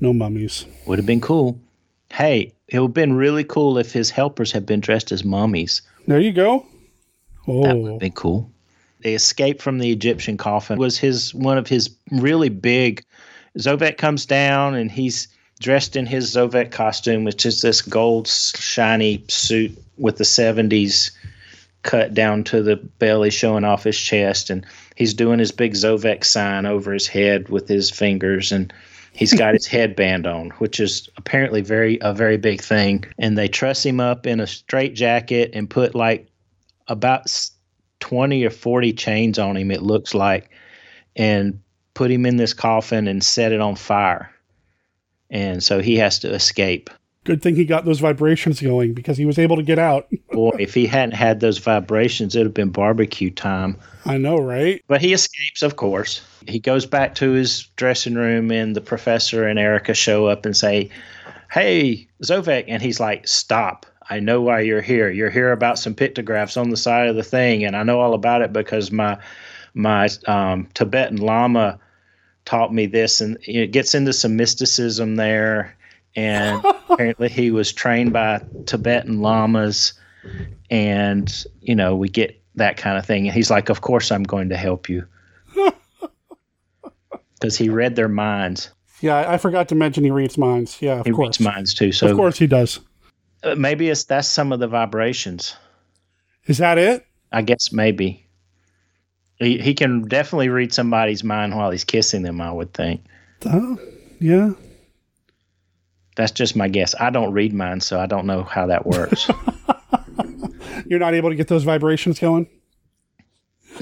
no mummies. Would have been cool. Hey, it would have been really cool if his helpers had been dressed as mummies. There you go. That would Oh, have been cool. The escape from the Egyptian coffin was his one of his really big. Zovek comes down and he's dressed in his Zovek costume, which is this gold shiny suit with the 70s cut down to the belly showing off his chest and he's doing his big Zovek sign over his head with his fingers and he's got his headband on which is apparently very a very big thing. And they truss him up in a straight jacket and put like about 20 or 40 chains on him it looks like and put him in this coffin and set it on fire. And so he has to escape good thing he got those vibrations going because he was able to get out. boy if he hadn't had those vibrations it would have been barbecue time I know, right? But he escapes, of course. He goes back to his dressing room, and the professor and Erica show up and say, Hey, Zovek. And he's like, Stop. I know why you're here. You're here about some pictographs on the side of the thing, and I know all about it because my my um, Tibetan Lama taught me this, and it gets into some mysticism there. And apparently, he was trained by Tibetan lamas, and you know, we get that kind of thing. And he's like, Of course I'm going to help you. Because he read their minds. Yeah, I, forgot to mention he reads minds. Yeah, of he course. reads minds too. So of course he does. uh, maybe it's that's some of the vibrations. Is that it? I guess maybe. He he can definitely read somebody's mind while he's kissing them, I would think. Oh, yeah. That's just my guess. I don't read mine, so I don't know how that works. You're not able to get those vibrations going?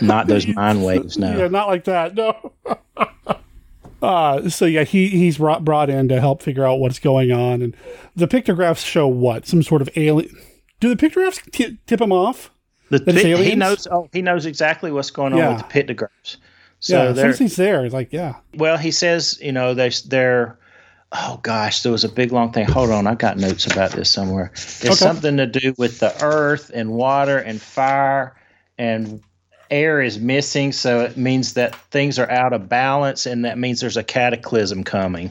Not those mind waves, no. Yeah, not like that. No. uh, so yeah, he he's brought brought in to help figure out what's going on, and the pictographs show what some sort of alien. Do the pictographs t- tip him off? The pi- he knows. Oh, he knows exactly what's going on Yeah. with the pictographs. So yeah, as soon they're as he's there, it's like yeah. well. He says, you know, they they're. Oh gosh, there was a big long thing. Hold on, I got notes about this somewhere. It's Okay. something to do with the earth and water and fire and air is missing, so it means that things are out of balance, and that means there's a cataclysm coming.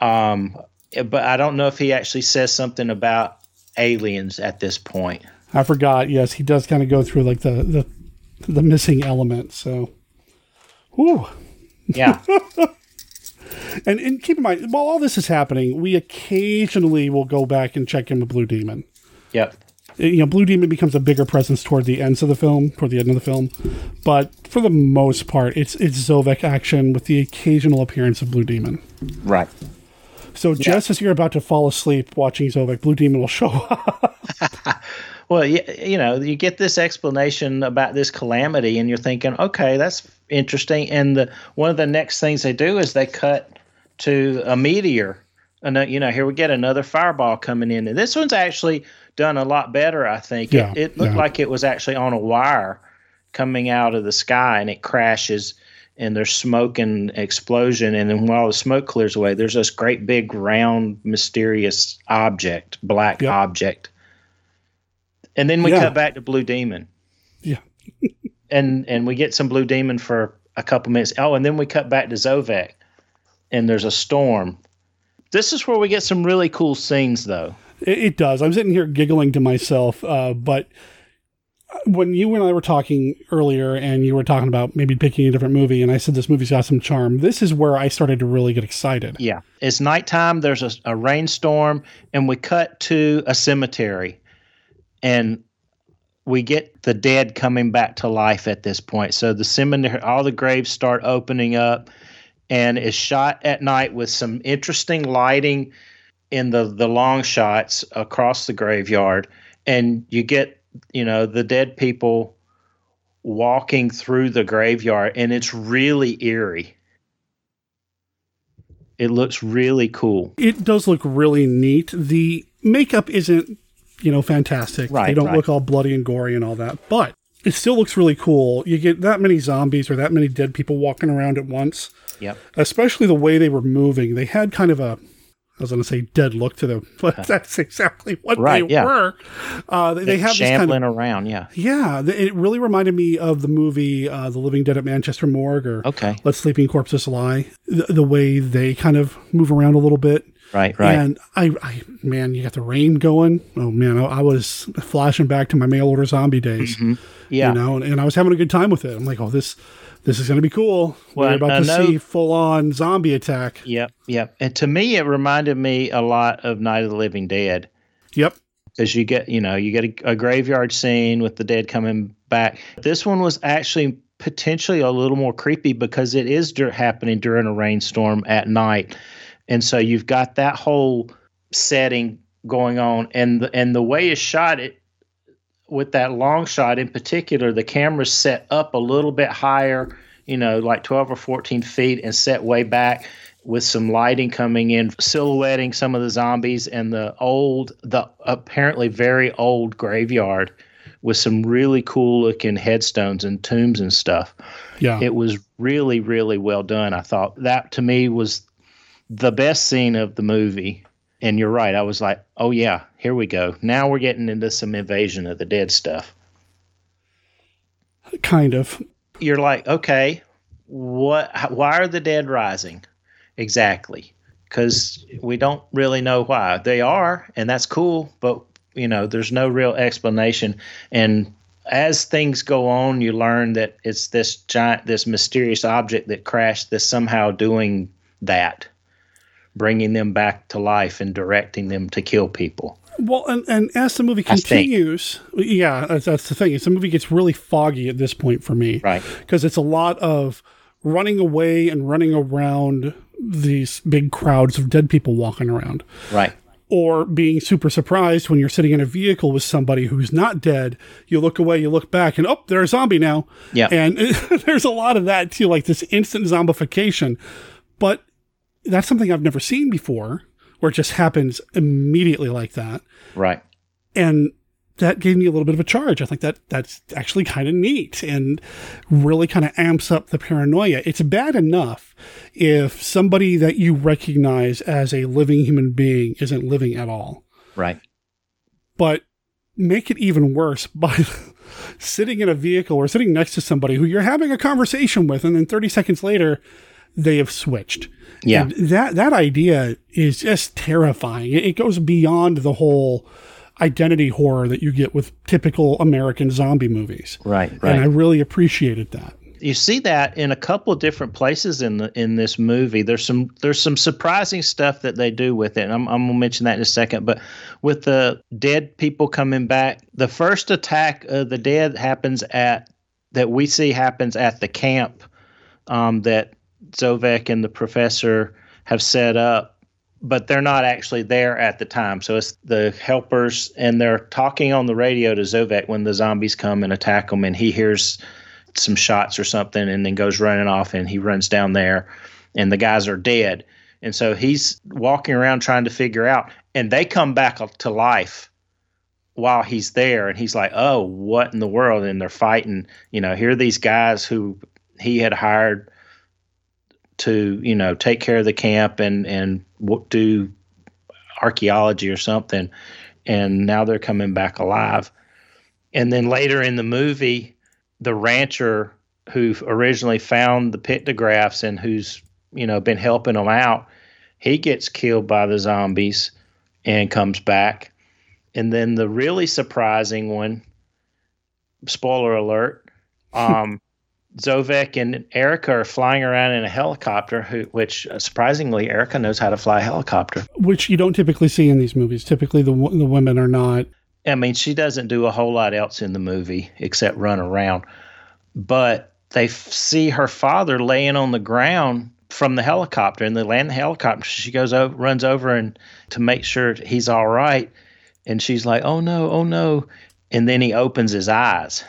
Um, but I don't know if he actually says something about aliens at this point. I forgot. Yes, he does kind of go through like the the the missing element. So, whew. Yeah. and and keep in mind, while all this is happening, we occasionally will go back and check in with Blue Demon. Yep. Uh, you know, Blue Demon becomes a bigger presence toward the ends of the film, toward the end of the film. But for the most part, it's it's Zovek action with the occasional appearance of Blue Demon. Right. So just as you're about to fall asleep watching Zovek, Blue Demon will show up. Well, you, you know, you get this explanation about this calamity, and you're thinking, okay, that's interesting. And the one of the next things they do is they cut to a meteor, and uh, you know, here we get another fireball coming in, and this one's actually done a lot better, I think. Yeah, it, it looked yeah. like it was actually on a wire coming out of the sky, and it crashes. And there's smoke and explosion, and then while the smoke clears away, there's this great big round mysterious object, black object and then we Yeah. cut back to Blue Demon. Yeah. and and we get some Blue Demon for a couple minutes. Oh, and then we cut back to Zovek, and there's a storm. This is where we get some really cool scenes, though. It, it does. I'm sitting here giggling to myself, uh, but when you and I were talking earlier, and you were talking about maybe picking a different movie, and I said this movie's got some charm. This is where I started to really get excited. Yeah, it's nighttime. There's a, a rainstorm, and we cut to a cemetery, and we get the dead coming back to life at this point. So the cemetery, all the graves start opening up, and it's shot at night with some interesting lighting in the the long shots across the graveyard, and you get you know the dead people walking through the graveyard, and it's really eerie. It looks really cool. It does look really neat. The makeup isn't, you know, fantastic. Right, They don't right. look all bloody and gory and all that, but it still looks really cool. You get that many zombies or that many dead people walking around at once. Yep. Especially the way they were moving. They had kind of a, I was going to say dead look to them, but that's exactly what Right, they yeah. were. Uh, they, they have this kind shambling of around. Yeah. Yeah, it really reminded me of the movie uh, "The Living Dead at Manchester Morgue" or Okay. "Let Sleeping Corpses Lie." The, the way they kind of move around a little bit, Right, right. And I, I man, you got the rain going. Oh man, I, I was flashing back to my mail order zombie days. Mm-hmm. Yeah. you know, and, and I was having a good time with it. I'm like, oh, this, this is going to be cool. Well, We're about to see full on zombie attack. Yep, yep. And to me, it reminded me a lot of Night of the Living Dead. Yep. Because you get, you know, you get a, a graveyard scene with the dead coming back. This one was actually potentially a little more creepy because it is dur- happening during a rainstorm at night, and so you've got that whole setting going on, and the, and the way it's shot, it with that long shot in particular, the camera's set up a little bit higher, you know, like 12 or 14 feet and set way back with some lighting coming in, silhouetting some of the zombies and the old, the apparently very old graveyard with some really cool looking headstones and tombs and stuff. Yeah. It was really, really well done. I thought that to me was the best scene of the movie. And you're right. I was like, oh, yeah, here we go. Now we're getting into some invasion of the dead stuff. Kind of. You're like, okay, what? Why are the dead rising? Exactly, because we don't really know why they are, and that's cool. But you know, there's no real explanation. And as things go on, you learn that it's this giant, this mysterious object that crashed that's somehow doing that, bringing them back to life and directing them to kill people. Well, and, and as the movie continues, yeah, that's, that's the thing. Is the movie gets really foggy at this point for me, right? Because it's a lot of running away and running around these big crowds of dead people walking around, Right. or being super surprised when you're sitting in a vehicle with somebody who's not dead. You look away, you look back, and oh, they're a zombie now. Yeah. and there's a lot of that too, like this instant zombification. But that's something I've never seen before, where it just happens immediately like that Right. and that gave me a little bit of a charge. I think that that's actually kind of neat and really kind of amps up the paranoia. It's bad enough if somebody that you recognize as a living human being isn't living at all, Right. but make it even worse by sitting in a vehicle or sitting next to somebody who you're having a conversation with, and then 30 seconds later, they have switched. Yeah. And that that idea is just terrifying. It, it goes beyond the whole identity horror that you get with typical American zombie movies. Right. right. And I Right. really appreciated that. you see that in a couple of different places in the in this movie. There's some there's some surprising stuff that they do with it. And I'm I'm gonna mention that in a second. But with the dead people coming back, the first attack of the dead happens at that we see happens at the camp um, that Zovek and the professor have set up, but they're not actually there at the time. So it's the helpers, and they're talking on the radio to Zovek when the zombies come and attack him, and he hears some shots or something, and then goes running off, and he runs down there, and the guys are dead. And so he's walking around trying to figure out, and they come back to life while he's there and he's like oh what in the world and they're fighting you know here are these guys who he had hired to you know take care of the camp and and do archaeology or something and now they're coming back alive. And then later in the movie the rancher who originally found the pictographs and who's you know been helping them out he gets killed by the zombies and comes back. And then the really surprising one spoiler alert um Zovek and Erica are flying around in a helicopter, who, which uh, surprisingly, Erica knows how to fly a helicopter. Which you don't typically see in these movies. Typically, the the women are not. I mean, she doesn't do a whole lot else in the movie except run around. But they f- see her father laying on the ground from the helicopter, and they land the helicopter. She goes over, runs over, and to make sure he's all right. And she's like, "Oh no, oh no!" And then he opens his eyes,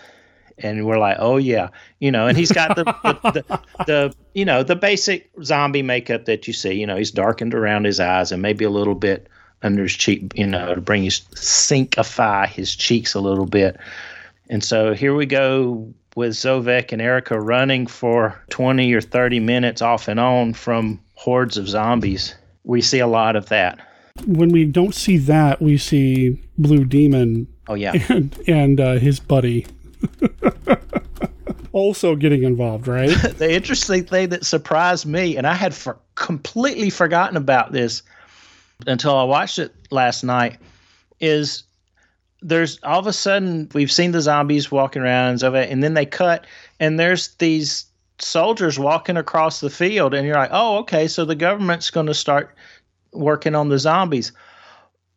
and we're like, "Oh yeah," you know. And he's got the the, the, the you know the basic zombie makeup that you see. You know, he's darkened around his eyes and maybe a little bit under his cheek, you know, to bring his syncify his cheeks a little bit. And so here we go with Zovek and Erica running for 20 or 30 minutes off and on from hordes of zombies. We see a lot of that. When we don't see that, we see Blue Demon. Oh, yeah. And, and uh, his buddy also getting involved, right? the interesting thing that surprised me, and I had for completely forgotten about this until I watched it last night, is there's all of a sudden we've seen the zombies walking around and stuff, and then they cut, and there's these soldiers walking across the field, and you're like, oh, okay, so the government's going to start working on the zombies.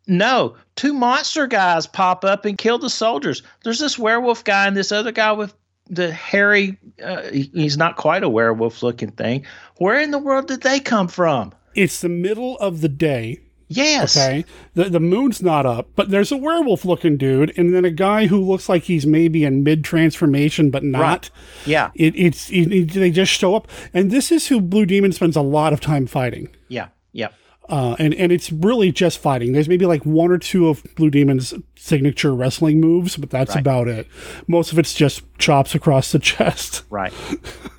No, two monster guys pop up and kill the soldiers. There's this werewolf guy and this other guy with the hairy. Uh, he's not quite a werewolf looking thing. Where in the world did they come from? It's the middle of the day. Yes. Okay. The the moon's not up, but there's a werewolf looking dude, and then a guy who looks like he's maybe in mid transformation, but not. Right. Yeah. It, it's it, it- they just show up, and this is who Blue Demon spends a lot of time fighting. Yeah. Yeah. Uh, and and it's really just fighting. There's maybe like one or two of Blue Demon's signature wrestling moves, but that's Right. about it. Most of it's just chops across the chest. Right.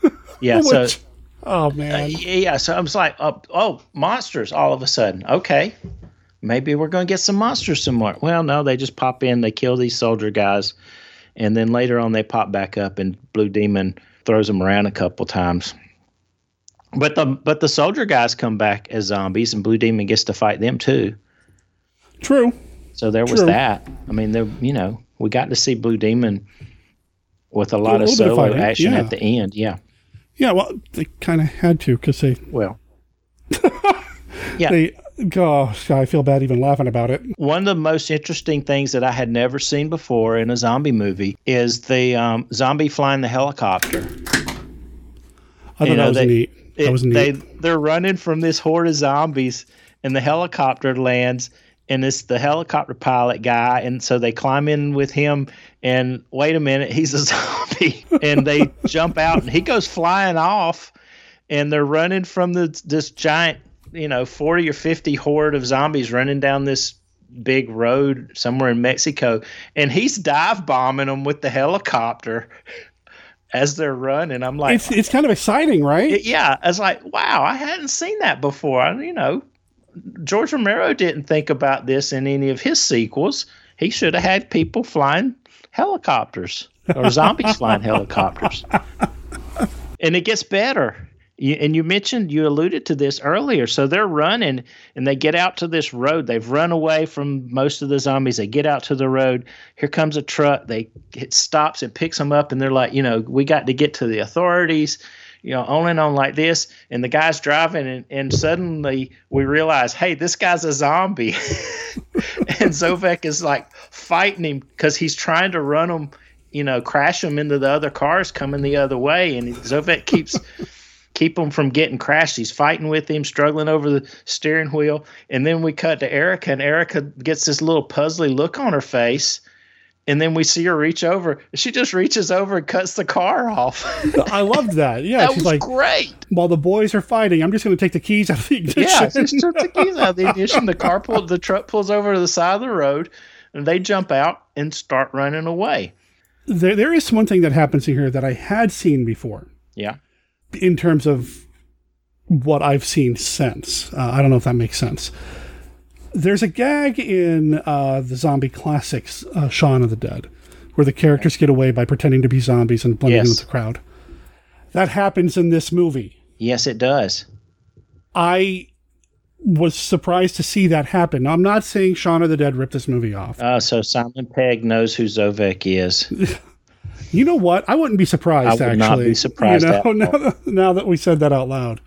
Yeah. so. Oh man. Uh, yeah. So I was like, oh, oh, monsters! All of a sudden, okay, maybe we're going to get some monsters some more. Well, no, they just pop in, they kill these soldier guys, and then later on they pop back up, and Blue Demon throws them around a couple times. But the but the soldier guys come back as zombies, and Blue Demon gets to fight them too. True. So there was that. I mean, there you know we got to see Blue Demon with a lot a of bit of solo action yeah. at the end. Yeah. Yeah, well, they kind of had to because they. Well. yeah. They, gosh, I feel bad even laughing about it. One of the most interesting things that I had never seen before in a zombie movie is the um, zombie flying the helicopter. I thought You that know, was they- neat. It-. They they're running from this horde of zombies, and the helicopter lands, and it's the helicopter pilot guy, and so they climb in with him. And wait a minute, he's a zombie, and they jump out, and he goes flying off, and they're running from the this giant, you know, forty or fifty horde of zombies running down this big road somewhere in Mexico, and he's dive bombing them with the helicopter. As they're running, I'm like, it's it's kind of exciting, right? it- yeah, I was like, wow, I hadn't seen that before. I, you know, George Romero didn't think about this in any of his sequels. He should have had people flying helicopters or zombies flying helicopters. And it gets better. You, and you mentioned, you alluded to this earlier. So they're running and they get out to this road. They've run away from most of the zombies. They get out to the road. Here comes a truck. They it stops and picks them up. And they're like, you know, we got to get to the authorities you know, on and on like this. And the guy's driving, and, and suddenly we realize, hey, this guy's a zombie. and Zovek is like fighting him because he's trying to run him, you know, crash him into the other cars coming the other way. And Zovek keeps. Keep him from getting crashed. He's fighting with him, struggling over the steering wheel. And then we cut to Erica, and Erica gets this little puzzly look on her face. And then we see her reach over. She just reaches over and cuts the car off. I loved that. Yeah, That she's was like, great. While the boys are fighting, I'm just going to take the keys out of the ignition. Yeah, just took the keys out of the ignition. The car pulled, the truck pulls over to the side of the road, and they jump out and start running away. there, there is one thing that happens in here that I had seen before Yeah. In terms of what I've seen since. Uh, I don't know if that makes sense. There's a gag in uh, the zombie classics, uh, Shaun of the Dead, where the characters get away by pretending to be zombies and blending in Yes. with the crowd. That happens in this movie. Yes, it does. I was surprised to see that happen. Now, I'm not saying Shaun of the Dead ripped this movie off. Uh, so Simon Pegg knows who Zovek is. You know what? I wouldn't be surprised. I would actually, not be surprised You know, now, that- now that we said that out loud.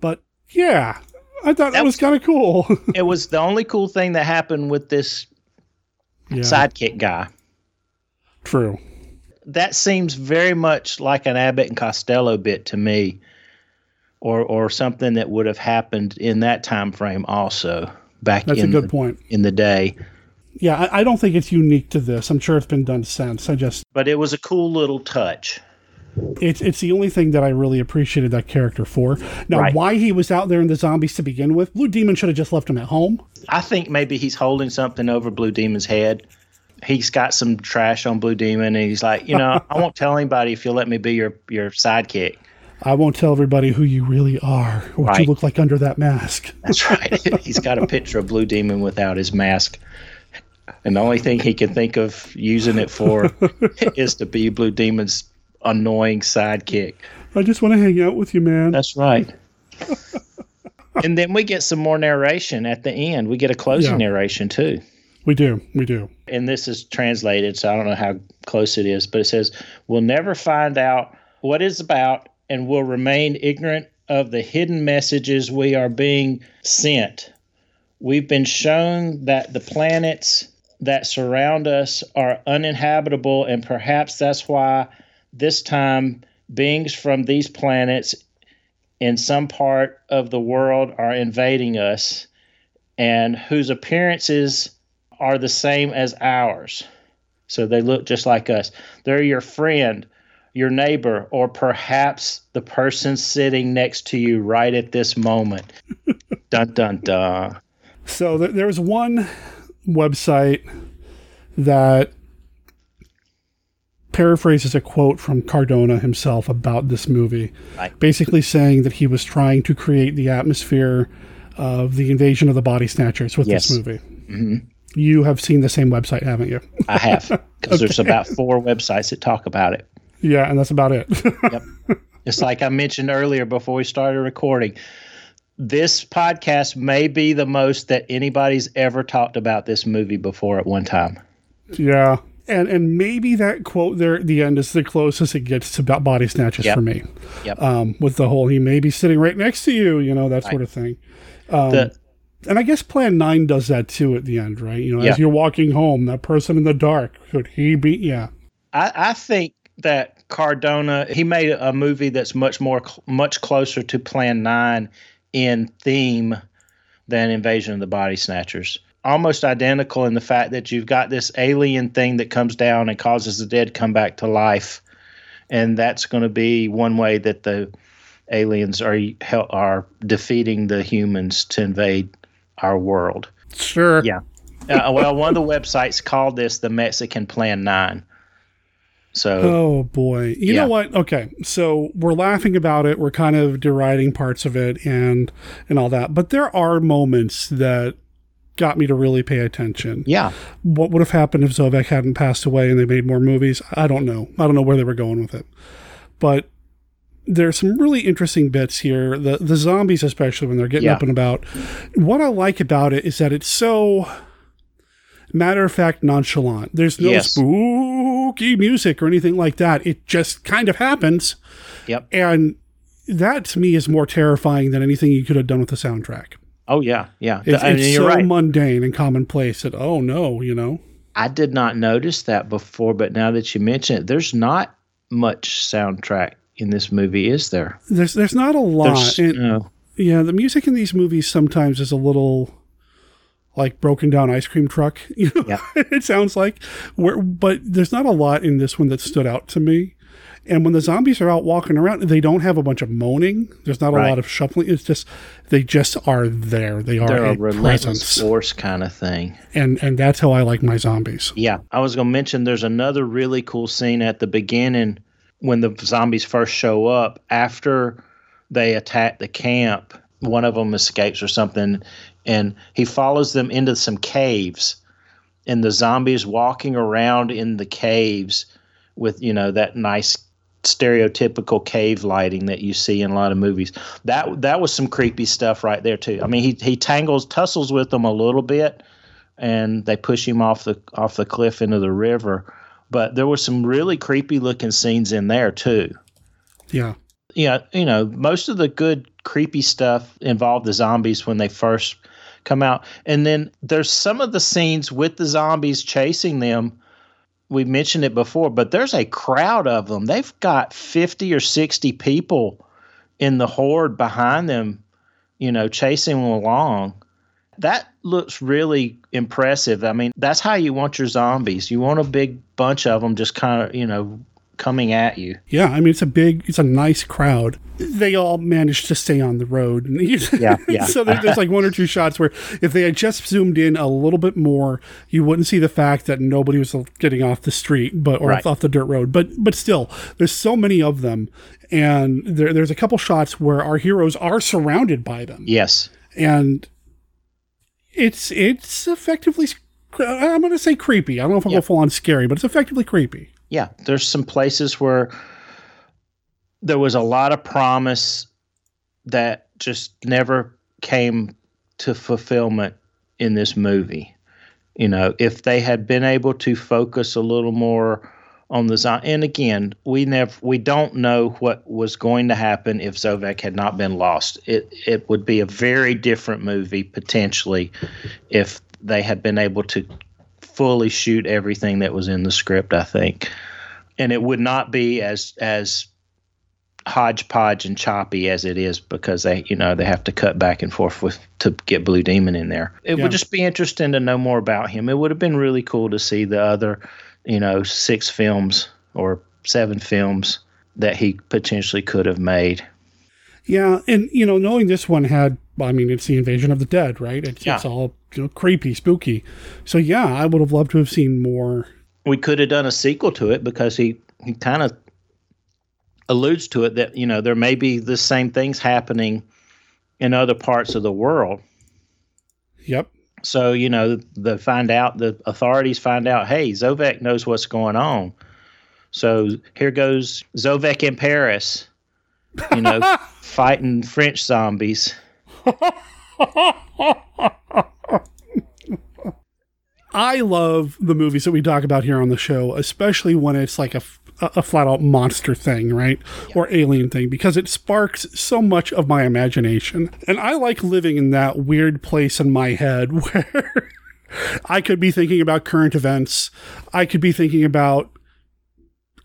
But yeah, I thought that, was, kind of cool. it was the only cool thing that happened with this Yeah. sidekick guy. True. That seems very much like an Abbott and Costello bit to me, or or something that would have happened in that time frame also back That's a good point. in the day. Yeah, I, I don't think it's unique to this. I'm sure it's been done since. I just But it was a cool little touch. it's it's the only thing that I really appreciated that character for. Now, Right. why he was out there in the zombies to begin with? Blue Demon should have just left him at home. I think maybe he's holding something over Blue Demon's head. He's got some trash on Blue Demon, and he's like, you know, I won't tell anybody if you'll let me be your your sidekick. I won't tell everybody who you really are, or what you look like under that mask. That's right. he's got a picture of Blue Demon without his mask, and the only thing he can think of using it for is to be Blue Demon's annoying sidekick. I just want to hang out with you, man. That's right. and then we get some more narration at the end. We get a closing Yeah. narration too. We do. We do. and this is translated, so I don't know how close it is, but it says, We'll never find out what it's about and will remain ignorant of the hidden messages we are being sent. We've been shown that the planets that surround us are uninhabitable, and perhaps that's why this time beings from these planets in some part of the world are invading us and whose appearances are the same as ours. So they look just like us. They're your friend, your neighbor, or perhaps the person sitting next to you right at this moment. dun dun dun. So th- there one website that paraphrases a quote from Cardona himself about this movie, Right. basically saying that he was trying to create the atmosphere of the invasion of the body snatchers with Yes. this movie. hmm You have seen the same website, haven't you? I have, because there's about four websites that talk about it. Yeah, and that's about it. yep. It's like I mentioned earlier before we started recording, this podcast may be the most that anybody's ever talked about this movie before at one time. Yeah. And and maybe that quote there at the end is the closest it gets to about body snatches Yep. for me. Yep. Um, with the whole he may be sitting right next to you, you know, that sort of thing. Um, The- and I guess Plan Nine does that too at the end, right? You know, Yeah. as you're walking home, that person in the dark could he be? Yeah, I, I think that Cardona he made a movie that's much more much closer to Plan Nine in theme than Invasion of the Body Snatchers. Almost identical in the fact that you've got this alien thing that comes down and causes the dead come back to life, and that's going to be one way that the aliens are are defeating the humans to invade our world. Sure. Yeah. Uh, well, one of the websites called this the Mexican Plan Nine. So Oh boy. You Yeah. know what? Okay. So we're laughing about it, we're kind of deriding parts of it and and all that. But there are moments that got me to really pay attention. Yeah. What would have happened if Zovek hadn't passed away and they made more movies? I don't know. I don't know where they were going with it. But there's some really interesting bits here. The the zombies especially when they're getting Yeah. up and about. What I like about it is that it's so matter of fact nonchalant. There's no Yes. Spooky music or anything like that. It just kind of happens. Yep. And that to me is more terrifying than anything you could have done with the soundtrack. Oh yeah, yeah. It's, I mean, it's so right. mundane and commonplace that oh no, you know. I did not notice that before, but now that you mention it, there's not much soundtrack in this movie, is there? There's there's not a lot. And- no. Yeah, the music in these movies sometimes is a little like broken down ice cream truck. You know, it sounds like. Where, but there's not a lot in this one that stood out to me. And when the zombies are out walking around, they don't have a bunch of moaning. There's not a Right. lot of shuffling. It's just they just are there. They are They're a, a relentless presence, force kind of thing. and and that's how I like my zombies. Yeah, I was going to mention there's another really cool scene at the beginning when the zombies first show up after they attack the camp. One of them escapes or something, and he follows them into some caves, and the zombies walking around in the caves with you know that nice stereotypical cave lighting that you see in a lot of movies. That that was some creepy stuff right there too. I mean, he he tangles tussles with them a little bit, and they push him off the off the cliff into the river. But there were some really creepy looking scenes in there too. Yeah. Yeah, you know, most of the good creepy stuff involved the zombies when they first come out. And then there's some of the scenes with the zombies chasing them. We mentioned it before, but there's a crowd of them. They've got 50 or 60 people in the horde behind them, you know, chasing them along. That looks really impressive. I mean, that's how you want your zombies. You want a big bunch of them just kind of, you know, coming at you. Yeah, I mean it's a big, it's a nice crowd. They all managed to stay on the road. Yeah, yeah. so there, there's like one or two shots where if they had just zoomed in a little bit more, you wouldn't see the fact that nobody was getting off the street, but or Right. off the dirt road. But but still, there's so many of them, and there, there's a couple shots where our heroes are surrounded by them, Yes. and it's it's effectively. I'm going to say creepy. I don't know if I'll go full on scary, but it's effectively creepy. Yeah, there's some places where there was a lot of promise that just never came to fulfillment in this movie. You know, if they had been able to focus a little more on the zo- and again, we never we don't know what was going to happen if Zovek had not been lost. It it would be a very different movie potentially if they had been able to fully shoot everything that was in the script, I think. And it would not be as as hodgepodge and choppy as it is because they you know they have to cut back and forth with to get Blue Demon in there. It Yeah. would just be interesting to know more about him. It would have been really cool to see the other, you know, six films or seven films that he potentially could have made. Yeah, and you know, knowing this one had, I mean, it's the invasion of the dead, right? It's, it's all you know, creepy, spooky. So yeah, I would have loved to have seen more. we could have done a sequel to it because he he kind of alludes to it that you know there may be the same things happening in other parts of the world. Yep. So you know the find out the authorities find out hey Zovek knows what's going on. So here goes Zovek in Paris, you know, fighting French zombies. I love the movies that we talk about here on the show, especially when it's like a, a flat out monster thing, right? Or alien thing, because it sparks so much of my imagination. And I like living in that weird place in my head where I could be thinking about current events. I could be thinking about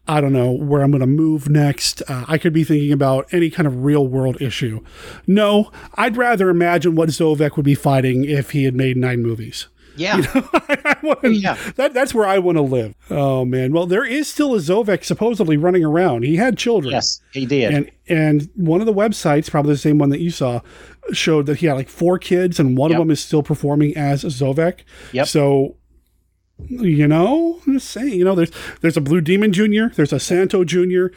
I don't know where I'm going to move next. Uh, I could be thinking about any kind of real world issue. No, I'd rather imagine what Zovek would be fighting if he had made nine movies. Yeah. You know, I wanna, yeah. That, that's where I want to live. Oh, man. Well, there is still a Zovek supposedly running around. He had children. Yes, he did. And, and one of the websites, probably the same one that you saw, showed that he had like four kids and one yep. of them is still performing as Zovek. Yep. So you know, I'm just saying, you know, there's there's a Blue Demon Jr., there's a Santo Jr.,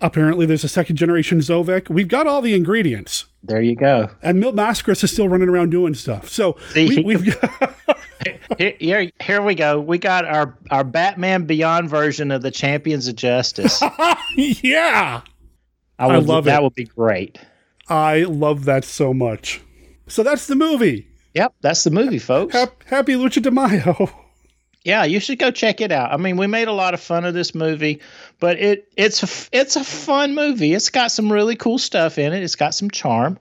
apparently there's a second generation Zovek. We've got all the ingredients. There you go. And Mil Máscaras is still running around doing stuff. So See, we, have here, here, here we go. We got our our Batman Beyond version of the Champions of Justice. yeah, I, would, I love that. It. Would be great. I love that so much. So that's the movie. Yep, that's the movie, folks. Happy Lucha de Mayo. Yeah, you should go check it out. I mean, we made a lot of fun of this movie, but it it's a, it's a fun movie. It's got some really cool stuff in it. It's got some charm,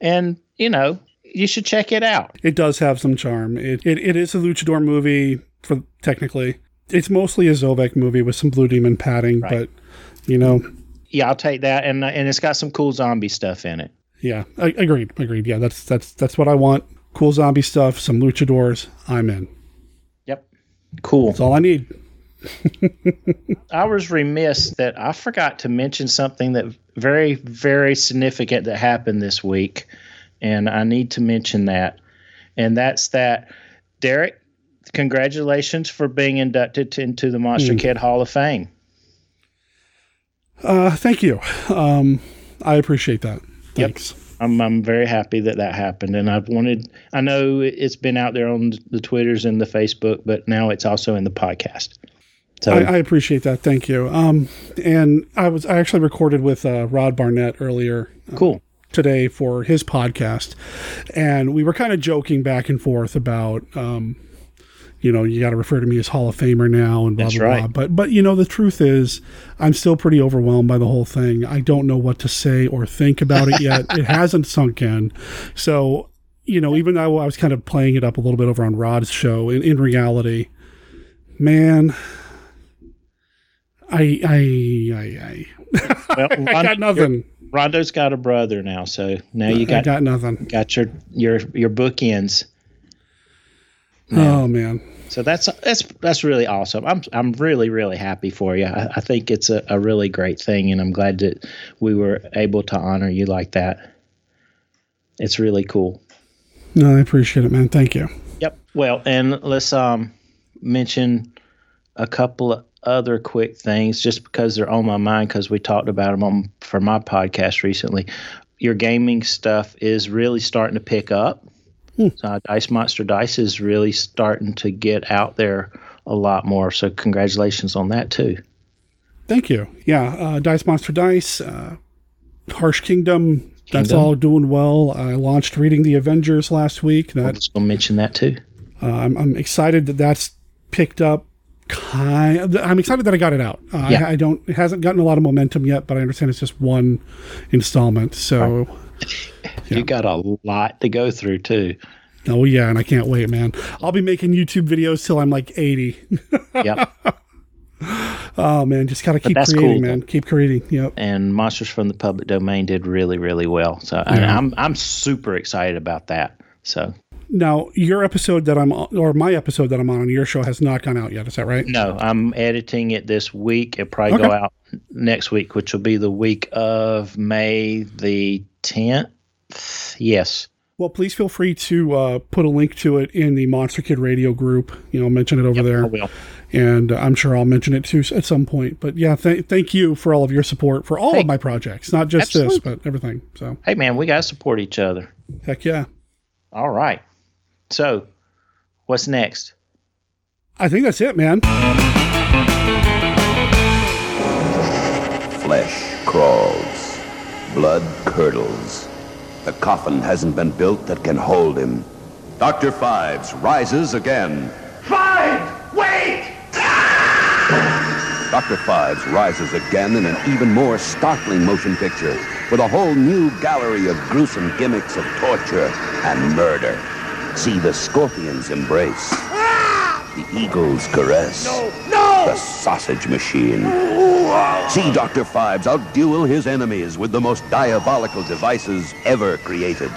and you know, you should check it out. It does have some charm. It it, it is a luchador movie for technically. It's mostly a Zovek movie with some Blue Demon padding, right. but you know. Yeah, I'll take that, and and it's got some cool zombie stuff in it. Yeah, I, agreed, agreed. Yeah, that's that's that's what I want. Cool zombie stuff, some luchadors. I'm in. Cool. That's all I need. I was remiss that I forgot to mention something that very, very significant that happened this week, and I need to mention that. And that's that, Derek. Congratulations for being inducted into the Monster mm. Kid Hall of Fame. Uh, thank you. Um, I appreciate that. Thanks. Yep. I'm I'm very happy that that happened, and I've wanted. I know it's been out there on the Twitters and the Facebook, but now it's also in the podcast. So I, I appreciate that. Thank you. Um, and I was I actually recorded with uh, Rod Barnett earlier. Uh, cool. Today for his podcast, and we were kind of joking back and forth about um, you know, you got to refer to me as Hall of Famer now and blah That's blah right. blah. But but you know, the truth is, I'm still pretty overwhelmed by the whole thing. I don't know what to say or think about it yet. it hasn't sunk in. So you know, even though I was kind of playing it up a little bit over on Rod's show, in, in reality, man, I I I I, well, I got nothing. Rondo's got a brother now, so now you got I got nothing. Got your your your bookends. Oh man. So that's that's that's really awesome. I'm I'm really really happy for you. I, I think it's a, a really great thing, and I'm glad that we were able to honor you like that. It's really cool. No, I appreciate it, man. Thank you. Yep. Well, and let's um mention a couple of other quick things just because they're on my mind because we talked about them on for my podcast recently. Your gaming stuff is really starting to pick up. Hmm. Uh, Dice Monster Dice is really starting to get out there a lot more. So congratulations on that too. Thank you. Yeah, uh, Dice Monster Dice, uh, Harsh Kingdom, Kingdom, That's all doing well. I launched Reading the Avengers last week. That, I will mention that too. Uh, I'm, I'm excited that that's picked up kind of, I'm excited that I got it out. Uh, yeah. I, I, don't it hasn't gotten a lot of momentum yet, but I understand it's just one installment. So you yeah. got a lot to go through too. Oh yeah, and I can't wait, man. I'll be making YouTube videos till I'm like 80. yep. Oh man, just gotta keep creating, cool, man. Keep creating. Yep. And Monsters from the Public Domain did really, really well. So yeah. I'm I'm super excited about that. So now your episode that I'm on, or my episode that I'm on on your show has not gone out yet. Is that right? No, I'm editing it this week. It'll probably okay. go out next week, which will be the week of May the 10th. Yes. Well, please feel free to uh, put a link to it in the Monster Kid Radio group. You know, mention it over yep, there. I will. And I'm sure I'll mention it too at some point. But yeah, th- thank you for all of your support for all hey, of my projects, not just absolutely. this, but everything. So, hey, man, we got to support each other. Heck yeah. All right. So, what's next? I think that's it, man. Flesh crawls, blood curdles The coffin hasn't been built that can hold him. Dr. Phibes rises again. Five! Wait! Dr. Phibes rises again in an even more startling motion picture with a whole new gallery of gruesome gimmicks of torture and murder. See the scorpion's embrace, the eagle's caress, No! The sausage machine. See Dr. Phibes outduel his enemies with the most diabolical devices ever created.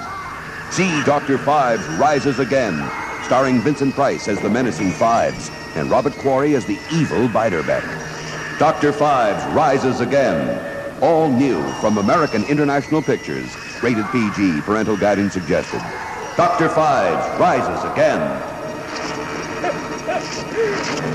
See Dr. Phibes rises again, starring Vincent Price as the menacing Phibes and Robert Quarry as the evil Biederbeck. Dr. Phibes rises again. All new from American International Pictures. Rated PG, parental guidance suggested. Dr. Phibes rises again.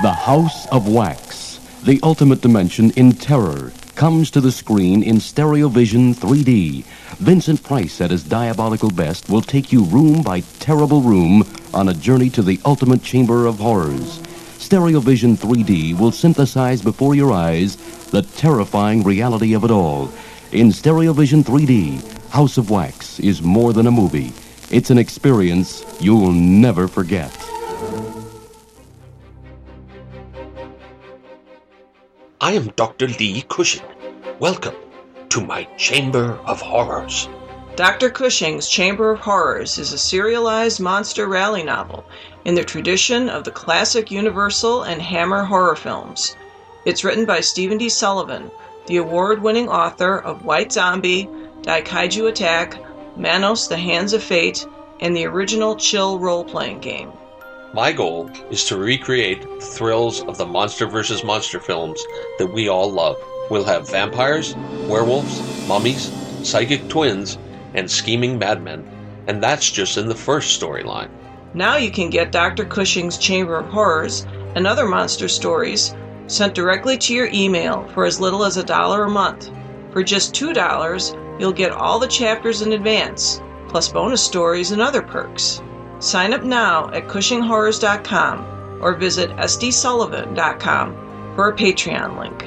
The House of Wax, the ultimate dimension in terror, comes to the screen in Stereovision 3D. Vincent Price at his diabolical best will take you room by terrible room on a journey to the ultimate chamber of horrors. Stereovision 3D will synthesize before your eyes the terrifying reality of it all. In Stereovision 3D, House of Wax is more than a movie. It's an experience you'll never forget. I am Dr. Lee Cushing. Welcome to my Chamber of Horrors. Dr. Cushing's Chamber of Horrors is a serialized monster rally novel in the tradition of the classic Universal and Hammer horror films. It's written by Stephen D. Sullivan, the award winning author of White Zombie, Daikaiju Attack, Manos the Hands of Fate, and the original Chill role playing game. My goal is to recreate the thrills of the Monster versus Monster films that we all love. We'll have vampires, werewolves, mummies, psychic twins, and scheming madmen. And that's just in the first storyline. Now you can get Dr. Cushing's Chamber of Horrors and other monster stories sent directly to your email for as little as a dollar a month. For just $2, you'll get all the chapters in advance, plus bonus stories and other perks. Sign up now at CushingHorrors.com or visit SDSullivan.com for a Patreon link.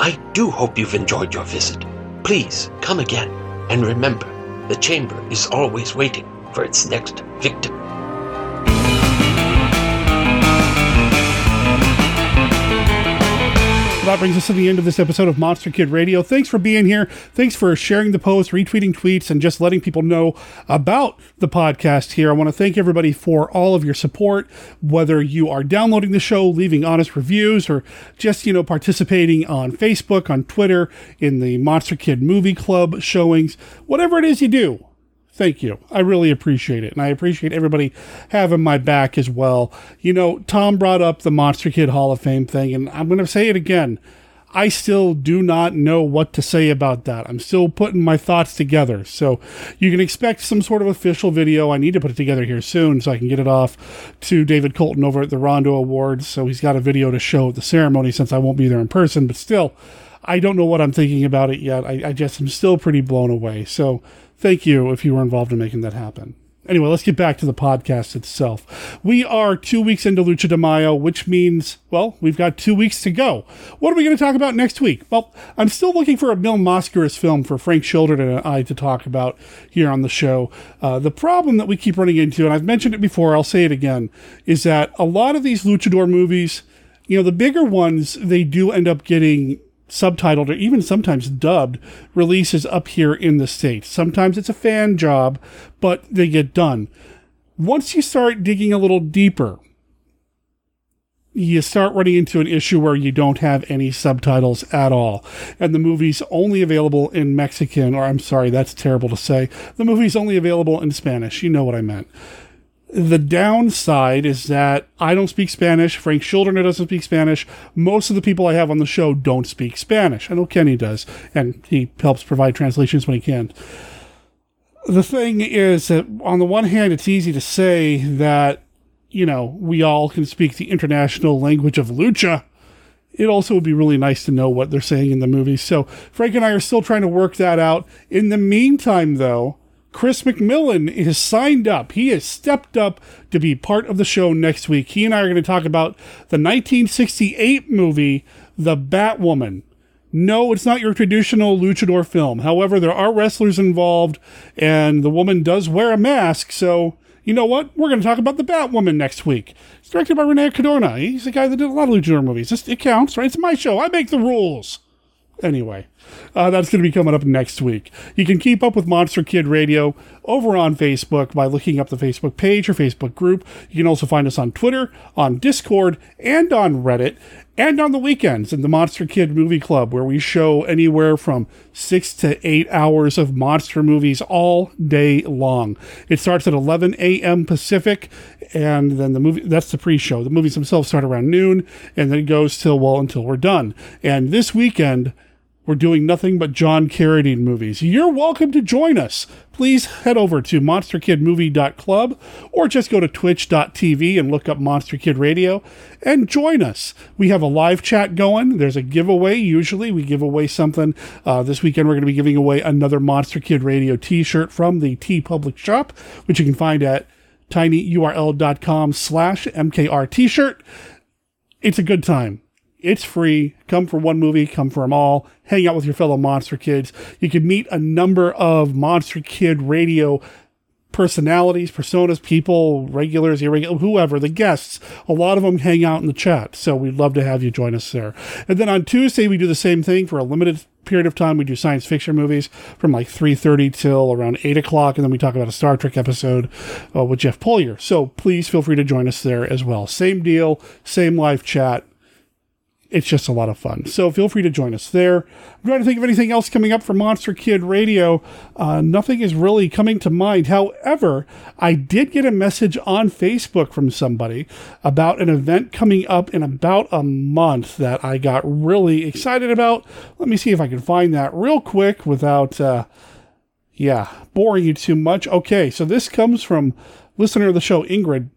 I do hope you've enjoyed your visit. Please come again. And remember, the chamber is always waiting for its next victim. That brings us to the end of this episode of Monster Kid Radio. Thanks for being here. Thanks for sharing the post, retweeting tweets, and just letting people know about the podcast here. I want to thank everybody for all of your support, whether you are downloading the show, leaving honest reviews, or just, you know, participating on Facebook, on Twitter, in the Monster Kid Movie Club showings, whatever it is you do. Thank you. I really appreciate it. And I appreciate everybody having my back as well. You know, Tom brought up the Monster Kid Hall of Fame thing, and I'm going to say it again. I still do not know what to say about that. I'm still putting my thoughts together. So you can expect some sort of official video. I need to put it together here soon so I can get it off to David Colton over at the Rondo Awards. So he's got a video to show at the ceremony since I won't be there in person. But still, I don't know what I'm thinking about it yet. I, I just am still pretty blown away. So thank you if you were involved in making that happen. Anyway, let's get back to the podcast itself. We are two weeks into Lucha de Mayo, which means, well, we've got two weeks to go. What are we going to talk about next week? Well, I'm still looking for a Mil Máscaras film for Frank Children and I to talk about here on the show. Uh, the problem that we keep running into, and I've mentioned it before, I'll say it again, is that a lot of these luchador movies, you know, the bigger ones, they do end up getting subtitled or even sometimes dubbed releases up here in the States. Sometimes it's a fan job, but they get done. Once you start digging a little deeper, you start running into an issue where you don't have any subtitles at all. And the movie's only available in Mexican, or I'm sorry, that's terrible to say. The movie's only available in Spanish. You know what I meant. The downside is that I don't speak Spanish. Frank Children doesn't speak Spanish. Most of the people I have on the show don't speak Spanish. I know Kenny does, and he helps provide translations when he can. The thing is that, on the one hand, it's easy to say that, you know, we all can speak the international language of lucha. It also would be really nice to know what they're saying in the movie. So, Frank and I are still trying to work that out. In the meantime, though, Chris McMillan is signed up. He has stepped up to be part of the show next week. He and I are going to talk about the 1968 movie, The Batwoman. No, it's not your traditional luchador film. However, there are wrestlers involved, and the woman does wear a mask, so you know what? We're going to talk about the Batwoman next week. It's directed by Rene Cardona. He's the guy that did a lot of luchador movies. It counts, right? It's my show. I make the rules. Anyway, uh, that's going to be coming up next week. You can keep up with Monster Kid Radio over on Facebook by looking up the Facebook page or Facebook group. You can also find us on Twitter, on Discord, and on Reddit, and on the weekends in the Monster Kid Movie Club, where we show anywhere from six to eight hours of monster movies all day long. It starts at 11 a.m. Pacific, and then the movie that's the pre-show. The movies themselves start around noon, and then it goes till well until we're done. And this weekend we're doing nothing but John Carradine movies. You're welcome to join us. Please head over to monsterkidmovie.club or just go to twitch.tv and look up Monster Kid Radio and join us. We have a live chat going. There's a giveaway. Usually we give away something. Uh, this weekend we're going to be giving away another Monster Kid Radio t-shirt from the TeePublic Shop, which you can find at tinyurl.com slash mkr t-shirt. It's a good time. It's free. Come for one movie, come for them all. Hang out with your fellow Monster Kids. You can meet a number of Monster Kid radio personalities, personas, people, regulars, irregular, whoever, the guests. A lot of them hang out in the chat. So we'd love to have you join us there. And then on Tuesday, we do the same thing for a limited period of time. We do science fiction movies from like 3.30 till around 8 o'clock. And then we talk about a Star Trek episode uh, with Jeff Polier. So please feel free to join us there as well. Same deal, same live chat it's just a lot of fun. So feel free to join us there. I'm trying to think of anything else coming up for Monster Kid Radio. Uh, nothing is really coming to mind. However, I did get a message on Facebook from somebody about an event coming up in about a month that I got really excited about. Let me see if I can find that real quick without, uh, yeah, boring you too much. Okay, so this comes from listener of the show, Ingrid.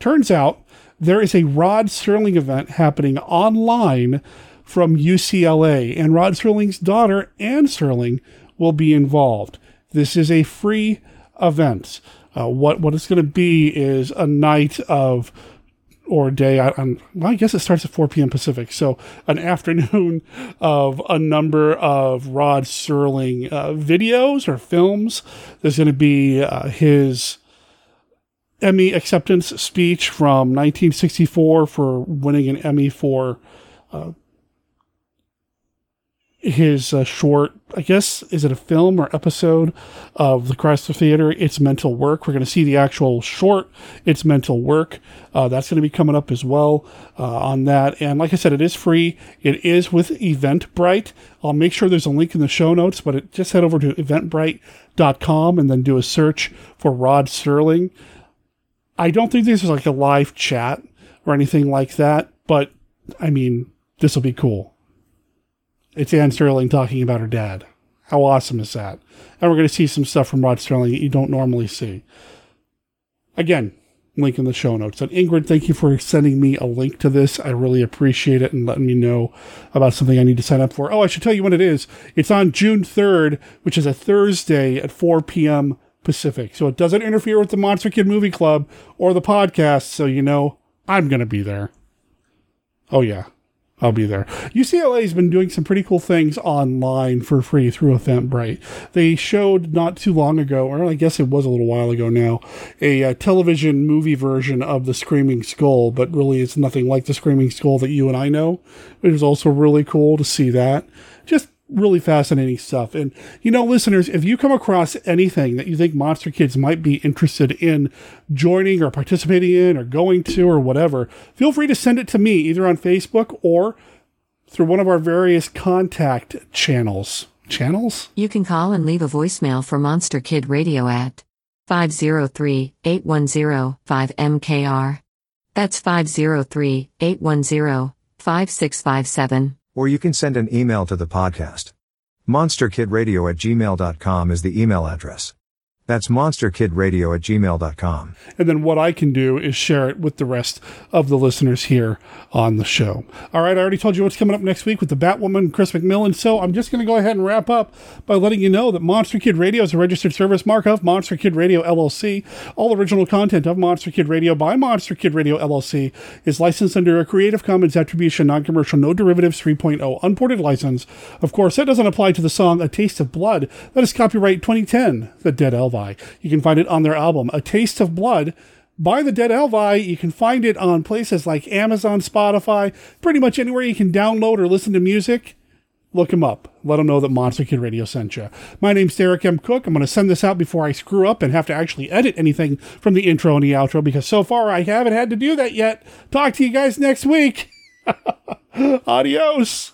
Turns out there is a Rod Serling event happening online from UCLA, and Rod Serling's daughter, Anne Serling, will be involved. This is a free event. Uh, what what it's going to be is a night of or day. I, well, I guess it starts at 4 p.m. Pacific, so an afternoon of a number of Rod Serling uh, videos or films. There's going to be uh, his Emmy acceptance speech from 1964 for winning an Emmy for uh, his uh, short, I guess, is it a film or episode of the Chrysler Theater? It's Mental Work. We're going to see the actual short, It's Mental Work. Uh, that's going to be coming up as well uh, on that. And like I said, it is free. It is with Eventbrite. I'll make sure there's a link in the show notes, but it, just head over to eventbrite.com and then do a search for Rod Serling. I don't think this is like a live chat or anything like that, but I mean, this will be cool. It's Anne Serling talking about her dad. How awesome is that? And we're going to see some stuff from Rod Serling that you don't normally see. Again, link in the show notes. And Ingrid, thank you for sending me a link to this. I really appreciate it and letting me know about something I need to sign up for. Oh, I should tell you when it is. It's on June 3rd, which is a Thursday at 4 p.m. Pacific. So it doesn't interfere with the Monster Kid Movie Club or the podcast. So you know I'm going to be there. Oh, yeah. I'll be there. UCLA has been doing some pretty cool things online for free through Eventbrite. They showed not too long ago, or I guess it was a little while ago now, a, a uh, television movie version of The Screaming Skull, but really it's nothing like The Screaming Skull that you and I know. It was also really cool to see that. Just really fascinating stuff. And, you know, listeners, if you come across anything that you think Monster Kids might be interested in joining or participating in or going to or whatever, feel free to send it to me either on Facebook or through one of our various contact channels. Channels? You can call and leave a voicemail for Monster Kid Radio at 503 810 5MKR. That's 503 810 5657 or you can send an email to the podcast. MonsterKidRadio at gmail.com is the email address. That's monsterkidradio at gmail.com. And then what I can do is share it with the rest of the listeners here on the show. All right, I already told you what's coming up next week with the Batwoman, Chris McMillan. So I'm just going to go ahead and wrap up by letting you know that Monster Kid Radio is a registered service mark of Monster Kid Radio LLC. All original content of Monster Kid Radio by Monster Kid Radio LLC is licensed under a Creative Commons Attribution Non Commercial No Derivatives 3.0 unported license. Of course, that doesn't apply to the song A Taste of Blood. That is copyright 2010, The Dead Elvi. You can find it on their album, A Taste of Blood. By the Dead Elvi, you can find it on places like Amazon, Spotify, pretty much anywhere you can download or listen to music. Look them up. Let them know that Monster Kid Radio sent you. My name's Derek M. Cook. I'm going to send this out before I screw up and have to actually edit anything from the intro and the outro because so far I haven't had to do that yet. Talk to you guys next week. Adios.